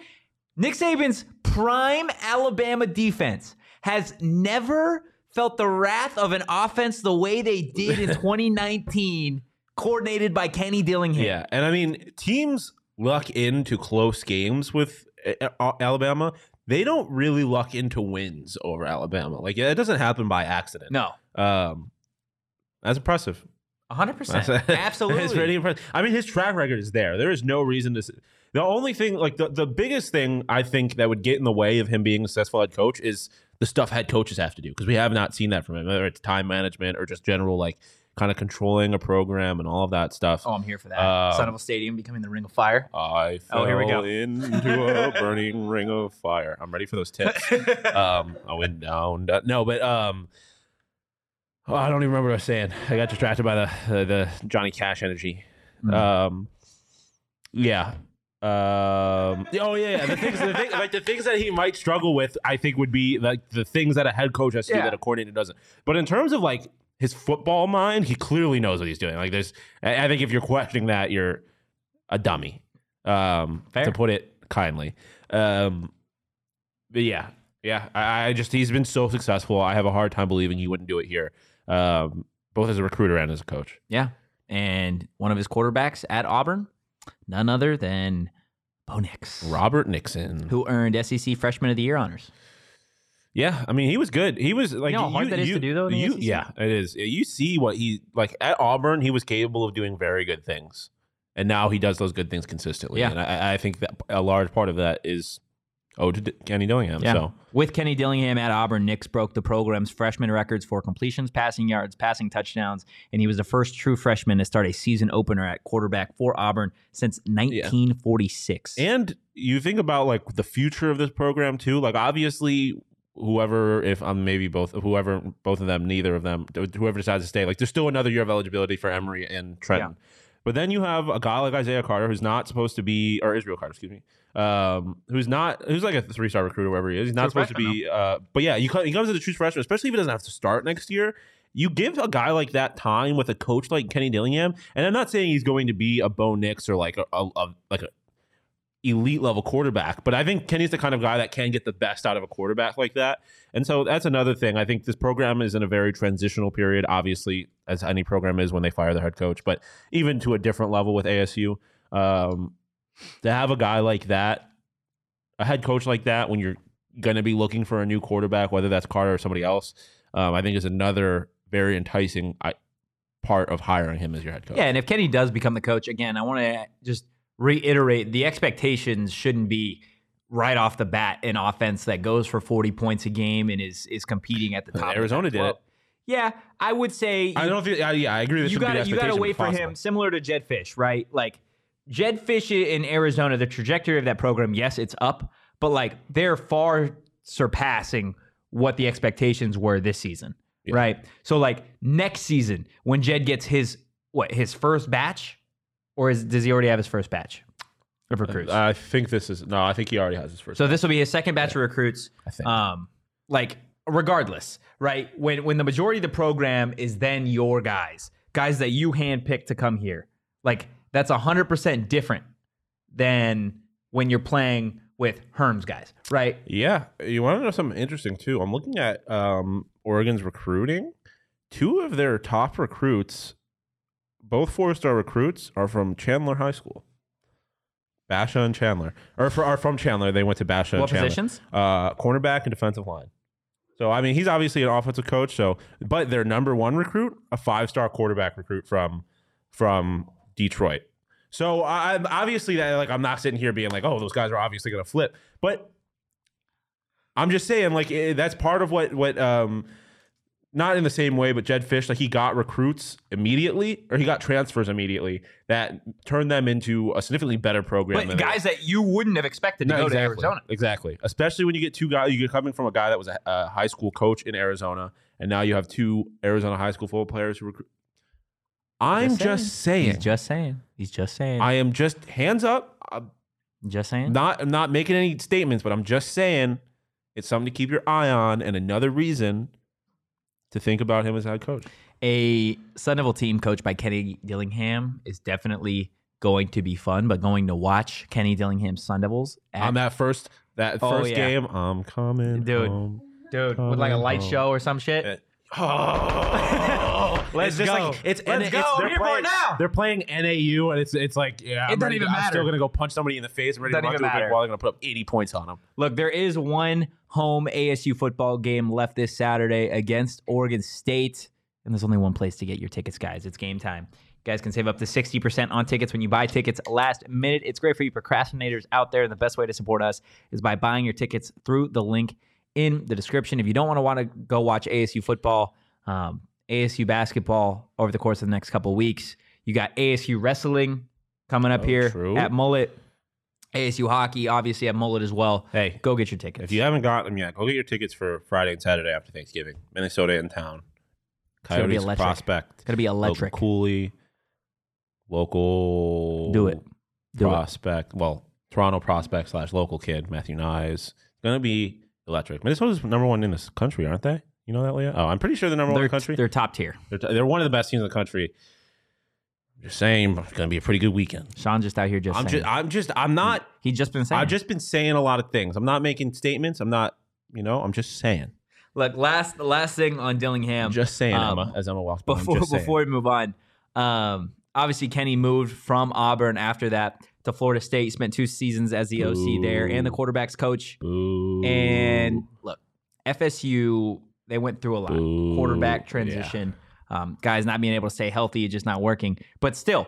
Nick Saban's prime Alabama defense has never felt the wrath of an offense the way they did in 2019, coordinated by Kenny Dillingham. Yeah, and I mean teams luck into close games with uh, uh, Alabama. They don't really luck into wins over Alabama. Like it doesn't happen by accident. No, Um, that's impressive. 100%. That's- Absolutely. It's pretty impressive. I mean, his track record is there. There is no reason to. The only thing, like the, the biggest thing I think that would get in the way of him being a successful head coach is the stuff head coaches have to do because we have not seen that from him, whether it's time management or just general like kind of controlling a program and all of that stuff. Oh, I'm here for that. Um, Son of a Stadium becoming the Ring of Fire. I fell Oh, here we go. into a burning ring of fire. I'm ready for those tips. um, I went down. No, but um, oh, I don't even remember what I was saying. I got distracted by the the, the Johnny Cash energy. Mm. Um, yeah. Um, oh yeah, yeah. The things, the thing, like the things that he might struggle with, I think would be like the things that a head coach has to do Yeah. that a coordinator doesn't. But in terms of like his football mind, he clearly knows what he's doing. Like there's, I I think if you're questioning that, you're a dummy, um, Fair. to put it kindly. Um, but yeah, yeah. I, I just he's been so successful. I have a hard time believing he wouldn't do it here, um, both as a recruiter and as a coach. Yeah. And one of his quarterbacks at Auburn, none other than Bo Nix, Robert Nixon. who earned SEC Freshman of the Year honors. Yeah, I mean, he was good. He was like, know how hard that is to do, though, you- yeah, it is. You see what he like at Auburn. He was capable of doing very good things, and now he does those good things consistently. Yeah. and I, I think that a large part of that is owed to D- Kenny Dillingham. So With Kenny Dillingham at Auburn, Nix broke the program's freshman records for completions, passing yards, passing touchdowns, and he was the first true freshman to start a season opener at quarterback for Auburn since 1946. And you think about like the future of this program too. Like obviously, whoever, if um, maybe both, whoever, both of them, neither of them, whoever decides to stay, like there's still another year of eligibility for Emory and Trenton. But then you have a guy like Isaiah Carter, who's not supposed to be, or Israel Carter, excuse me, um, who's not, who's like a three star recruiter, wherever he is. He's not supposed to be. Uh, but yeah, you co- he comes as a true freshman, especially if he doesn't have to start next year. You give a guy like that time with a coach like Kenny Dillingham, and I'm not saying he's going to be a Bo Nix or like a, a, a like a elite level quarterback, but I think Kenny's the kind of guy that can get the best out of a quarterback like that. And so that's another thing. I think this program is in a very transitional period, obviously, as any program is when they fire their head coach, but even to a different level with ASU. Um, to have a guy like that, a head coach like that, when you're going to be looking for a new quarterback, whether that's Carter or somebody else, um, I think is another very enticing I, part of hiring him as your head coach. Yeah, and if Kenny does become the coach again, I want to just reiterate the expectations shouldn't be right off the bat an offense that goes for 40 points a game and is is competing at the top. Arizona did it. Yeah, I would say you, I don't think. Uh, yeah, I agree. This you got you got to wait for possible. him, similar to Jedd Fisch, right? Like Jedd Fisch in Arizona, the trajectory of that program, yes, it's up, but like they're far surpassing what the expectations were this season, Yeah. right? So like next season, when Jed gets his what his first batch, or is does he already have his first batch of recruits? I think this is no. I think he already has his first. so this will be his second batch of recruits. I think. Um, like regardless, right? When when the majority of the program is then your guys, guys that you handpicked to come here, like that's hundred percent different than when you're playing with Herm's guys, right? Yeah, you want to know something interesting too? I'm looking at um, Oregon's recruiting. Two of their top recruits, both four-star recruits, are from Chandler High School. Basha and Chandler, or for, are from Chandler. They went to Basha What and Chandler. positions? Uh, cornerback and defensive line. So I mean, he's obviously an offensive coach. So, but their number one recruit, a five-star quarterback recruit from from Detroit. So I, I'm obviously that like I'm not sitting here being like, oh, those guys are obviously going to flip, but I'm just saying like eh, that's part of what what um not in the same way, but Jedd Fisch like he got recruits immediately or he got transfers immediately that turned them into a significantly better program. But than guys that you wouldn't have expected to no, go exactly. to Arizona. Exactly. Especially when you get two guys, you're coming from a guy that was a, a high school coach in Arizona, and now you have two Arizona high school football players who recruit. I'm just saying. He's just saying. He's just saying. I am just hands up. I'm just saying. not. I'm not making any statements, but I'm just saying it's something to keep your eye on, and another reason to think about him as head coach. a Sun Devil team coached by Kenny Dillingham is definitely going to be fun, but going to watch Kenny Dillingham's Sun Devils at, On that first that Oh, first yeah. game, I'm coming, Dude. home. dude with like a light Oh. show or some shit. Oh, Let's it's just go. Like, it's Let's it's, go. I'm they're here for it now. They're playing NAU, and it's it's like yeah, It I'm, doesn't ready, even I'm matter. still gonna go punch somebody in the face. I'm ready Doesn't to run through a brick matter. wall. I'm gonna put up 80 points on them. Look, there is one home ASU football game left this Saturday against Oregon State, and there's only one place to get your tickets, guys. It's game time. You guys can save up to 60% on tickets when you buy tickets last minute. It's great for you procrastinators out there, and the best way to support us is by buying your tickets through the link in the description. If you don't want to want to go watch ASU football, um, ASU basketball over the course of the next couple weeks, you got ASU wrestling coming up Oh, here true. at Mullett. ASU hockey, obviously at Mullett as well. Hey, Go get your tickets. if you haven't got them yet, go get your tickets for Friday and Saturday after Thanksgiving. Minnesota in town. gonna be Coyotes prospect. it's gonna be electric. Logan Cooley. Local. Do it. Do it. prospect. Well, Toronto prospect slash local kid Matthew Knies. It's gonna be electric. Minnesota's number one in this country, aren't they? You know that, Leah? Oh, I'm pretty sure they're number one in the country. they're top tier. They're, they're one of the best teams in the country. I'm just saying, it's gonna be a pretty good weekend. Sean just out here just I'm saying. just, I'm just, I'm not. He's just been saying. I've just been saying a lot of things. I'm not making statements. I'm not, you know, I'm just saying. look last the last thing on Dillingham. Just saying, um, Emma, as Emma walks by. Before before we move on. Um, obviously Kenny moved from Auburn after that to Florida State. Spent two seasons as the OC there and the quarterbacks coach. Boo. And look, FSU they went through a lot. Boo. Quarterback Yeah. transition, um, guys not being able to stay healthy, just not working. But still,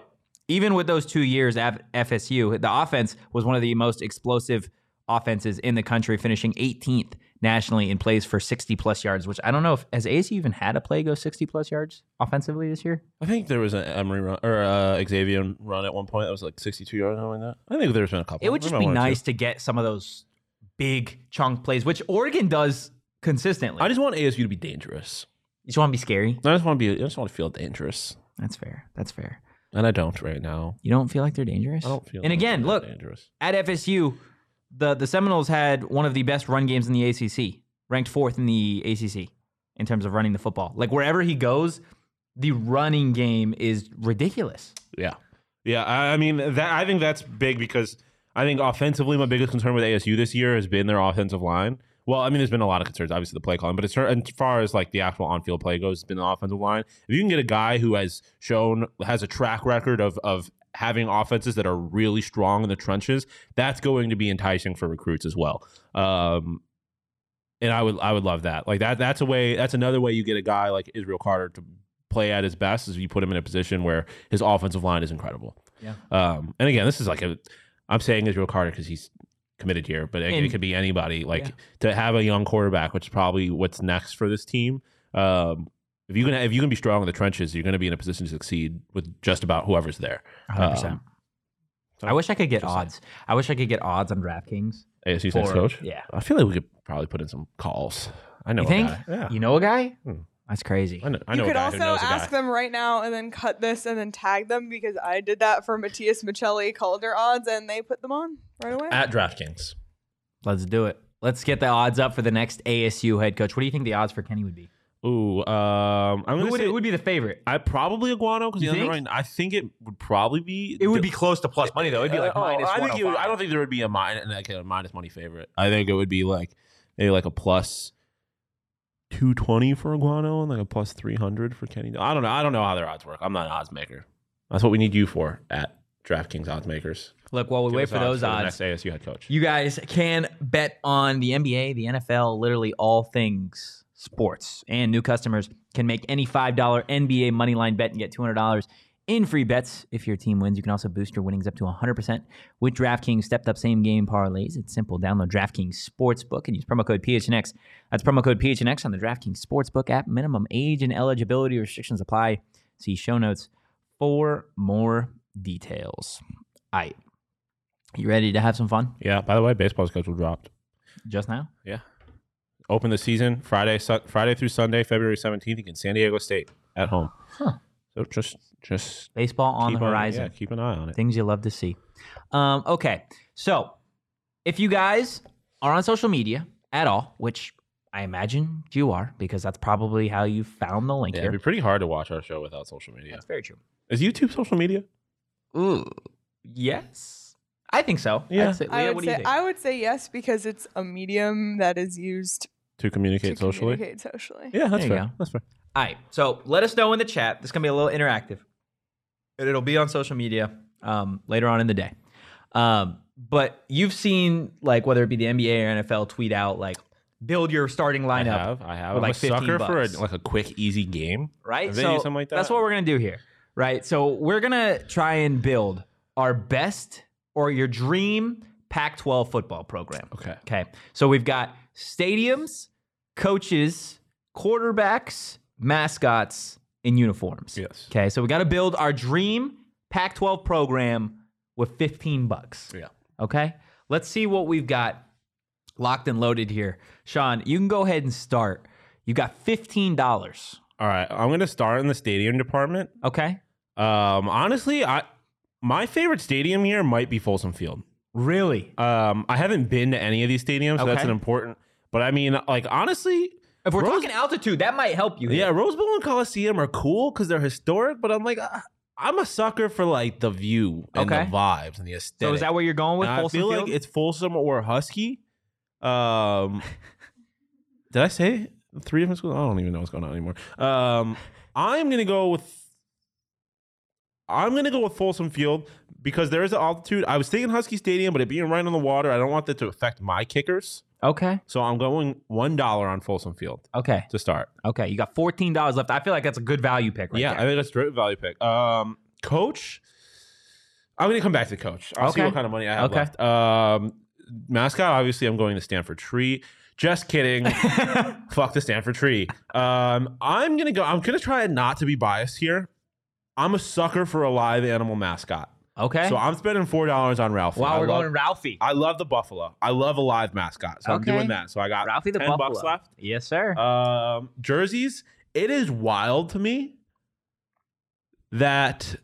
even with those two years at FSU, the offense was one of the most explosive offenses in the country, finishing 18th nationally in plays for 60 plus yards. Which I don't know if has ASU even had a play go 60 plus yards offensively this year. I think there was an Emory run or uh, Xavier run at one point that was like 62 yards, or something like that. I think there's been a couple. It would just be might one or two. nice to get some of those big chunk plays, which Oregon does consistently. I just want ASU to be dangerous. you just want to be scary. I just want to be. I just want to feel dangerous, That's fair. That's fair. and I don't right now. You don't feel like they're dangerous? I don't feel. And like again, look, dangerous. at FSU, the the Seminoles had one of the best run games in the ACC, ranked fourth in the ACC in terms of running the football. Like wherever he goes, the running game is ridiculous. Yeah, yeah. I, mean, that I think that's big because I think offensively, my biggest concern with ASU this year has been their offensive line. Well, I mean, there's been a lot of concerns, obviously the play calling, but as far as like the actual on-field play goes, it's been the offensive line. If you can get a guy who has shown has a track record of of having offenses that are really strong in the trenches, that's going to be enticing for recruits as well. Um, and I would I would love that. Like that that's a way that's another way you get a guy like Israel Carter to play at his best is you put him in a position where his offensive line is incredible. Yeah. Um, and again, this is like a I'm saying Israel Carter because he's committed here, but it, And- it could be anybody. Like Yeah. to have a young quarterback, which is probably what's next for this team. Um, if you can if you can be strong in the trenches, you're going to be in a position to succeed with just about whoever's there. 100%. Um, so- I wish I could get Just saying. odds. I wish I could get odds on DraftKings. ASU's next for- coach. Yeah. I feel like we could probably put in some calls. I know. You a think? guy. Yeah. You know a guy? Hmm. That's crazy. I know. I know you a could guy also who knows ask them right now and then cut this and then tag them because I did that for Matias Maccelli Calder odds and they put them on right away. at DraftKings. Let's do it. Let's get the odds up for the next ASU head coach. What do you think the odds for Kenny would be? Ooh, um, I'm Who gonna would, say who would be the favorite? I probably Aguano because You he doesn't think? right. I think it would probably be. It would be close to plus money though. It'd be like Uh, oh, minus I think it would, I don't think there would be a minus like a minus money favorite. I think it would be like maybe like a plus two twenty for Aguano and like a plus three hundred for Kenny. I don't know. I don't know how their odds work. I'm not an odds maker. That's what we need you for at DraftKings odds makers. Look, while we Give wait us for those the odds, next ASU head coach. you guys can bet on the NBA, the NFL, literally all things sports. And new customers can make any $5 NBA moneyline bet and get $200 in free bets if your team wins. You can also boost your winnings up to 100% with DraftKings stepped up same game parlays. It's simple. Download DraftKings Sportsbook and use promo code PHNX. That's promo code PHNX on the DraftKings Sportsbook app. Minimum age and eligibility restrictions apply. See show notes for more details. All right. You ready to have some fun Yeah. By the way, baseball schedule dropped. just now? Yeah. Open the season Friday, su- Friday through Sunday, February seventeenth against San Diego State at home. Huh. So just, just Baseball on keep the horizon. yeah, keep an eye on it. Things you love to see. Um, okay. So if you guys are on social media at all, which I imagine you are, because that's probably how you found the link Yeah, here. it'd be pretty hard to watch our show without social media. That's very true. Is YouTube social media? Ooh. Yes. I think so. Yeah. I'd say- I would what do you say think? I would say yes because it's a medium that is used To communicate to socially? communicate socially. Yeah, that's There fair. go. That's fair. All right. So let us know in the chat. This is gonna be a little interactive, and it'll be on social media um, later on in the day. Um, but you've seen like whether it be the NBA or NFL tweet out like build your starting I lineup, have. I have. with I'm like a 15 sucker for a, like a quick, easy game. right? So something like that. that's what we're gonna do here, right? So we're gonna try and build our best or your dream Pac-12 football program. Okay. Okay. So we've got stadiums, coaches, quarterbacks, mascots, and uniforms. Yes. Okay. So we got to build our dream Pac 12 program with 15 bucks. Yeah. Okay. Let's see what we've got locked and loaded here. Sean, you can go ahead and start. You got $15. All right. I'm going to start in the stadium department. Okay. Um, honestly, I my favorite stadium here might be Folsom Field. Really? Um, I haven't been to any of these stadiums, so that's an important. But I mean, like honestly, If we're Rose- talking altitude, that might help you. yeah. Rose Bowl and Coliseum are cool because they're historic. But I'm like, I, I'm a sucker for like the view and Okay. the vibes and the aesthetic. So is that where you're going with I Folsom feel Field? like it's Folsom or Husky. Um, did I say three different schools? I don't even know what's going on anymore. Um, I'm gonna go with. I'm gonna go with Folsom Field because there is an altitude. I was thinking Husky Stadium, but it being right on the water, I don't want that to affect my kickers. Okay. So I'm going one dollar on Folsom Field Okay. to start. Okay. You got $14 left. I feel like that's a good value pick right yeah, there. I think that's a great value pick. Um, coach, I'm gonna come back to coach. I'll see what kind of money I have Okay. left. Um, mascot, obviously, I'm going to Stanford Tree. Just kidding. Fuck the Stanford Tree. Um, I'm gonna go. I'm gonna try not to be biased here. I'm a sucker for a live animal mascot, okay. so I'm spending four dollars on Ralphie. wow, I we're love, going Ralphie. I love the buffalo. I love a live mascot, so I'm doing that. So I got Ralphie the 10 Buffalo. bucks left. Yes, sir. Um, jerseys. It is wild to me that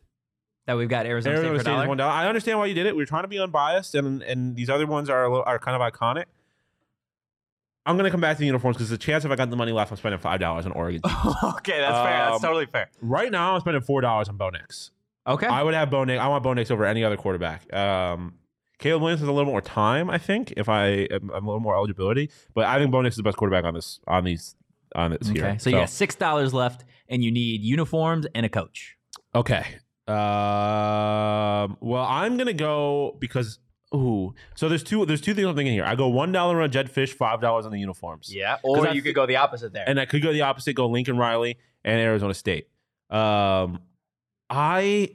that we've got Arizona, Arizona State State for is one dollar. I understand why you did it. We are trying to be unbiased, and and these other ones are a little, are kind of iconic. I'm gonna come back to the uniforms because the chance if I got the money left, I'm spending five dollars on Oregon. okay, that's fair. That's Um, totally fair. right now, I'm spending four dollars on Bo Nix. Okay. I would have Bo Nix. I want Bo Nix over any other quarterback. Um, Caleb Williams has a little more time, I think, if I am am a little more eligibility. But I think Bo Nix is the best quarterback on this on these on this okay. here. So you got six dollars left, and you need uniforms and a coach. Okay. Um. Well, I'm gonna go because ooh. So there's two. There's two things I'm thinking here. I go one dollar on Jedd Fisch, five dollars on the uniforms. Yeah, Or you thi- could go the opposite there. And I could go the opposite. Go Lincoln Riley and Arizona State. Um, I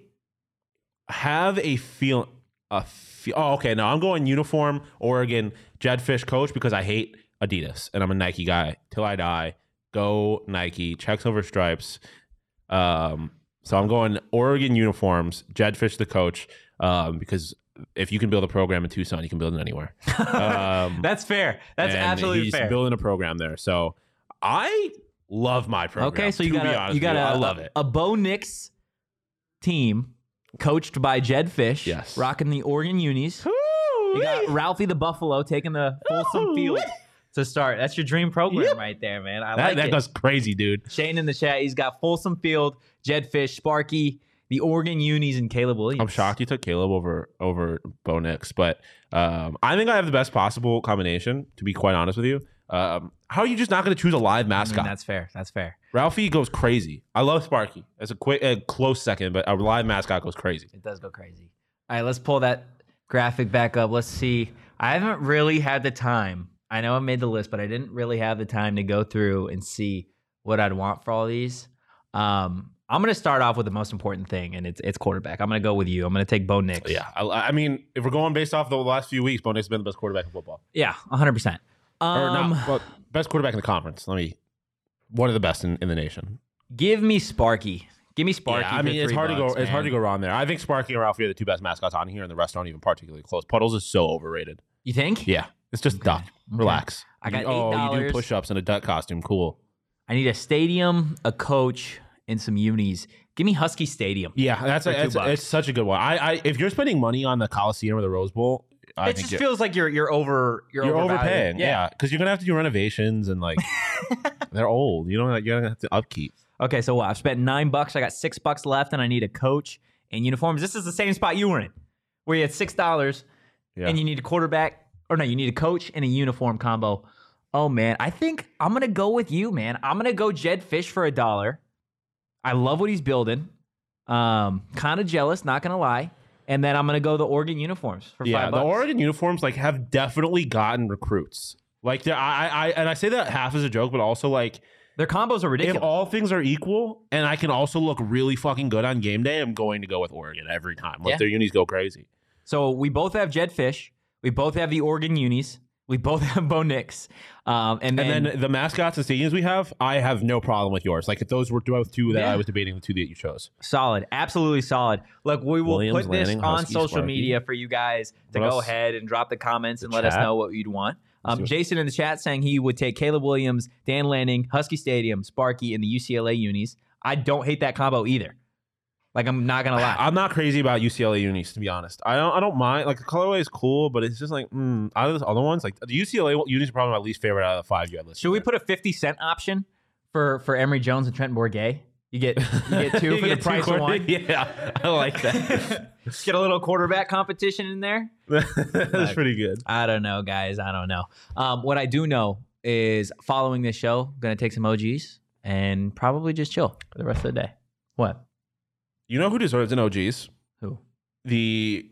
have a feel. A feel. Oh, okay. No, I'm going uniform Oregon Jedd Fisch coach because I hate Adidas and I'm a Nike guy till I die. Go Nike. Checks over stripes. Um, so I'm going Oregon uniforms. Jedd Fisch the coach. Um, because if you can build a program in Tucson, you can build it anywhere. Um, That's fair. That's absolutely he's fair. building a program there. So I love my program. okay, so you got a, you got a, I love a, it. a Bo Nix team coached by Jedd Fisch. Yes. Rocking the Oregon unis. You got Ralphie the Buffalo taking the Folsom Field to start. That's your dream program Yep. right there, man. I that like that it. goes crazy, dude. Shane in the chat, he's got Folsom Field, Jedd Fisch, Sparky, the Oregon unis, and Caleb Williams. I'm shocked you took Caleb over over Bo Nix, but um, I think I have the best possible combination. To be quite honest with you, um, how are you just not going to choose a live I mean, mascot? that's fair. That's fair. Ralphie goes crazy. I love Sparky. It's a quick, a close second, but a live mascot goes crazy. It does go crazy. All right, let's pull that graphic back up. Let's see. I haven't really had the time. I know I made the list, but I didn't really have the time to go through and see what I'd want for all these. Um, I'm going to start off with the most important thing, and it's it's quarterback. I'm going to go with you. I'm going to take Bo Nix. Yeah, I, I mean, if we're going based off the last few weeks, Bo Nix has been the best quarterback in football, yeah, 100. percent or Um, not, well, best quarterback in the conference. Let me, one of the best in, in the nation. give me Sparky. Give me Sparky. Yeah, I mean, it's hard to go. bucks, It's hard to go wrong there. I think Sparky and Ralphie are the two best mascots on here, and the rest aren't even particularly close. Puddles is so overrated. You think? Yeah, it's just a duck. Okay. Relax. I got You- oh, you do push-ups in a duck costume. Cool. I need a stadium, a coach, and some unis. Give me Husky Stadium. Yeah, that's a, two it's, it's such a good one. I, I if you're spending money on the Coliseum or the Rose Bowl, I it just you're, feels like you're you're over you're, you're overpaying. Yeah, because you're gonna have to do renovations and like they're old. You know, you're gonna have to upkeep. Okay, so what? I've spent nine bucks. I got six bucks left, and I need a coach and uniforms. This is the same spot you were in, where you had six dollars, Yeah. and you need a quarterback, or no, you need a coach and a uniform combo. Oh man, I think I'm gonna go with you, man. I'm gonna go Jedd Fisch for a dollar. I love what he's building. Um, kind of jealous, not gonna lie. And then I'm gonna go the Oregon uniforms for yeah, five the. Oregon uniforms like have definitely gotten recruits. Like I, I, I, and I say that half as a joke, but also like Their combos are ridiculous. if all things are equal, and I can also look really fucking good on game day, I'm going to go with Oregon every time. Let Yeah. their unis go crazy. So we both have Jedd Fisch. We both have the Oregon unis. We both have Bo Nix. Um, and then, And then the mascots and stadiums we have, I have no problem with yours. Like if those were both two that Yeah. I was debating, the two that you chose. solid, absolutely solid. Look, we will Williams, put this Lanning, on Husky, social Sparky. media for you guys to What go else? ahead and drop the comments and The let us know what you'd want. Um, Jason in the chat saying he would take Caleb Williams, Dan Lanning, Husky Stadium, Sparky, and the UCLA unis. I don't hate that combo either. Like I'm not gonna lie. I'm not crazy about UCLA unis to be honest. I don't I don't mind like the colorway is cool, but it's just like mm, out of the other ones, like the UCLA unis are probably my least favorite out of the five you had listed. Should we put a 50 cent option for for Emory Jones and Trent Bourguet? You get you get two You for the get two price of one. Yeah, I like that. Get a little quarterback competition in there. That's pretty good. I don't know, guys. I don't know. Um, what I do know is following this show, I'm gonna take some OGs and probably just chill for the rest of the day. What? You know who deserves an OGs? Who? The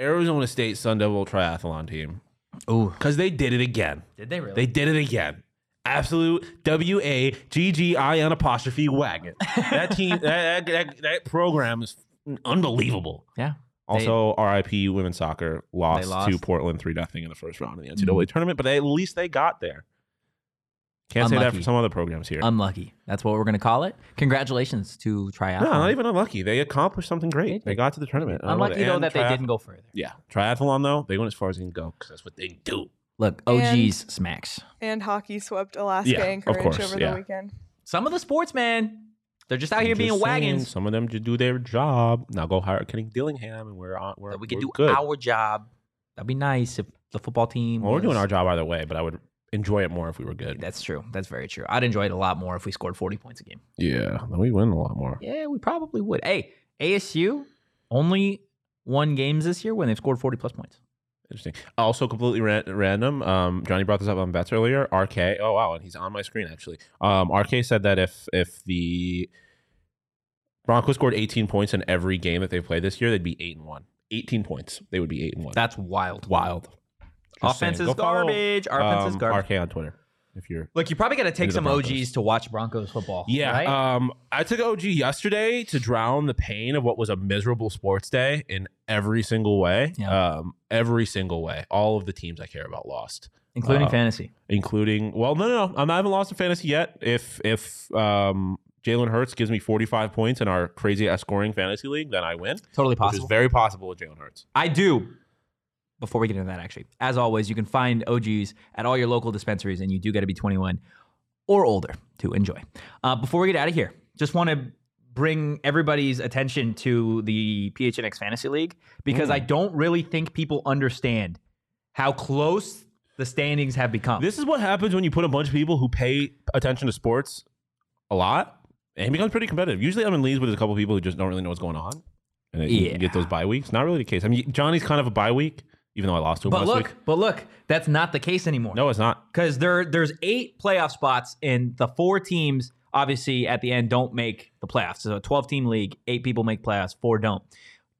Arizona State Sun Devil triathlon team Oh, because they did it again. did they really? They did it again. Absolute W A G G I N apostrophe wagon. That team, that, that, that program is unbelievable. yeah. Also, RIP women's soccer lost, lost? to Portland 3 0 in the first round of the mm-hmm. NCAA tournament, but at least they got there. Can't say that for some other programs here. Unlucky. That's what we're gonna call it. Congratulations to triathlon. no, not even unlucky. They accomplished something great. did. They got to the tournament. Uh, I know, Unlucky though and that they didn't go further. Yeah, triathlon though, they went as far as they can go because that's what they do. Look, And- OGs smacks. And hockey swept Alaska Yeah, of Anchorage course, over yeah. the weekend. Some of the sports, man, they're just out here I'm being just saying, wagons. Some of them just do their job. Now go hire Kenny Dillingham, and we're on. We're, That we could we're do good. our job. That'd be nice if the football team. Well, we're doing our job either way, but I would enjoy it more if we were good. That's true. That's very true. I'd enjoy it a lot more if we scored 40 points a game. Yeah, then we win a lot more. Yeah, we probably would. Hey, ASU only won games this year when they've scored 40 plus points. Interesting. Also, completely ran- random. Um, Johnny brought this up on bets earlier. RK. Oh wow, and he's on my screen actually. Um, RK said that if if the Broncos scored 18 points in every game that they played this year, they'd be eight and one. 18 points, they would be eight and one. That's wild. wild. Offense saying. is Go follow, garbage. Offense is um, garbage. RK on Twitter. If you're Look, you probably got to take some Broncos. OGs to watch Broncos football. Yeah. right? Um, I took OG yesterday to drown the pain of what was a miserable sports day in every single way. Yeah. Um, every single way. All of the teams I care about lost. including Uh, fantasy. including well, no, no, no. I'm- I haven't lost a fantasy yet. If if um, Jalen Hurts gives me 45 points in our crazy scoring fantasy league, then I win. Totally Which possible. is very possible with Jalen Hurts. I do. Before we get into that, actually, as always, you can find OGs at all your local dispensaries, and you do got to be 21 or older to enjoy. Uh, before we get out of here, just want to bring everybody's attention to the PHNX Fantasy League because I don't really think people understand how close the standings have become. This is what happens when you put a bunch of people who pay attention to sports a lot, and it becomes pretty competitive. Usually, I'm in leagues with a couple of people who just don't really know what's going on, and Yeah. get those bye weeks. Not really the case. I mean, Johnny's kind of a bye week, even though I lost to him but last look, week. but look, that's not the case anymore. No, it's not. because there there's eight playoff spots and the four teams obviously at the end don't make the playoffs so a 12 team league eight people make playoffs four don't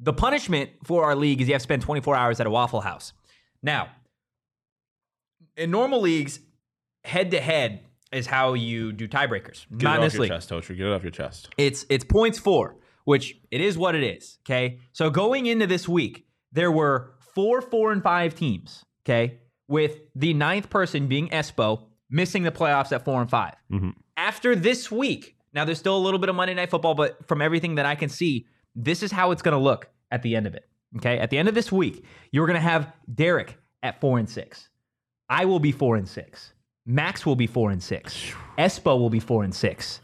the punishment for our league is you have to spend 24 hours at a waffle house now in normal leagues head to head is how you do tiebreakers Get not it off your league chest, Toaster. Get it off your chest. it's it's points four, which it is what it is. Okay. So going into this week, there were four, four, and five teams. Okay. With the ninth person being Espo missing the playoffs at four and 5 Mhm. After this week, now there's still a little bit of Monday Night Football, but from everything that I can see, this is how it's going to look at the end of it. Okay. At the end of this week, you're going to have Derek at four and six. I will be four and six. Max will be four and six. Espo will be four and six.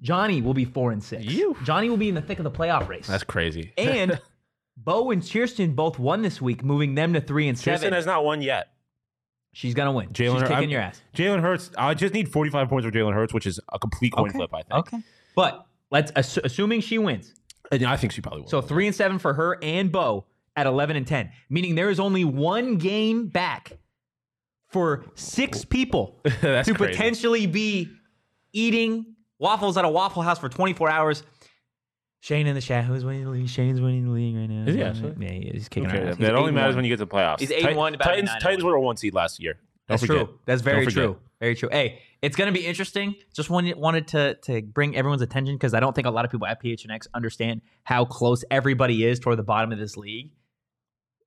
Johnny will be four and six. You. Johnny will be in the thick of the playoff race. That's crazy. and Bo and Kirsten both won this week, moving them to three and Tristan seven. has not won yet. She's gonna win. Jalen She's Hur- kicking I'm- your ass. Jalen Hurts. I just need 45 points for Jalen Hurts, which is a complete coin Okay. flip. I think. Okay. But let's assu- assuming she wins. And I think she probably will. So three and seven for her and Bo at eleven and ten, meaning there is only one game back for six people to crazy. potentially be eating waffles at a Waffle House for 24 hours. Shane in the chat. Who's winning the league? Shane's winning the league right now. Is he actually? Yeah, he is. He's kicking Okay, our ass. that only matters and when you get to the playoffs. He's 8 and one, about to be Titans, Titans were a one seed last year. Don't That's forget. true. That's very true. Very true. Hey, it's gonna be interesting. Just wanted wanted to to bring everyone's attention because I don't think a lot of people at PHNX understand how close everybody is toward the bottom of this league.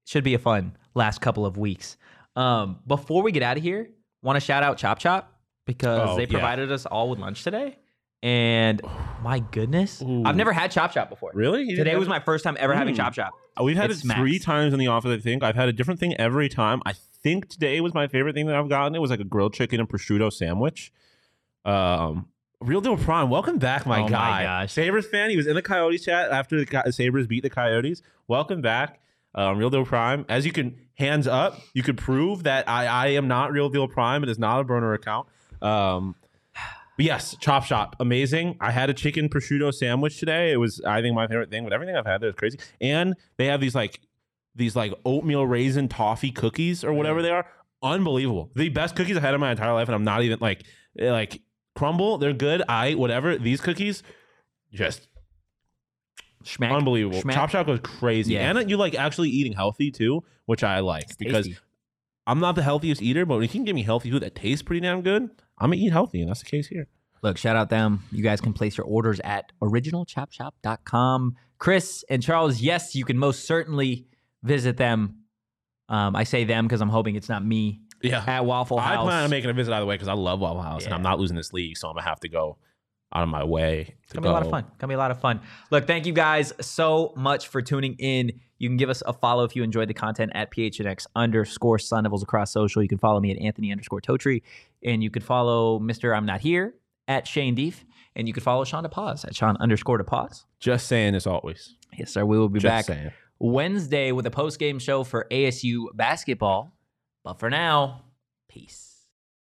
Should be a fun last couple of weeks. Um, before we get out of here, want to shout out Chop Shop because Oh, they yeah. provided us all with lunch today. And my goodness, Ooh. I've never had Chop Shop before. Really? You didn't Today have- was my first time ever having. Chop Shop. We've had It it three times in the office. I think I've had a different thing every time. I think today was my favorite thing that I've gotten. It was like a grilled chicken and prosciutto sandwich. Um, Real Deal Prime, welcome back, my Oh my guy. gosh. Sabres fan. He was in the Coyotes chat after the Co- Sabres beat the Coyotes. Welcome back, um, Real Deal Prime. As you can hands up, you could prove that I, I am not Real Deal Prime. It is not a burner account. Um, but yes, Chop Shop, amazing. I had a chicken prosciutto sandwich today. It was, I think, my favorite thing. But everything I've had there is crazy. And they have these like these like oatmeal raisin toffee cookies or whatever they are. Unbelievable. The best cookies I've had in my entire life, and I'm not even like eh, like crumble. They're good. I whatever. These cookies, just Schmack. unbelievable. Schmack. Chop Shop was crazy, Yeah. and you like actually eating healthy too, which I like because I'm not the healthiest eater, but when you can give me healthy food that tastes pretty damn good, I'm gonna eat healthy, and that's the case here. Look, shout out them. You guys can place your orders at originalchopshop.com. Chris and Charles, yes, you can most certainly visit them. Um, I say them because I'm hoping it's not me Yeah, at Waffle House. I plan on making a visit either way because I love Waffle House, and I'm not losing this league, so I'm gonna have to go out of my way. It's gonna be a lot of fun. Gonna be a lot of fun. Look, thank you guys so much for tuning in. You can give us a follow if you enjoyed the content at PHNX underscore Sun Devils across social. You can follow me at Anthony underscore Totri, and you can follow Mr. I'm Not Here at Shane Deef, and you can follow Sean DePause at Sean underscore DePause. Just saying, as always. Yes, sir. We will be Just back saying. Wednesday with a post game show for ASU basketball. But for now, peace.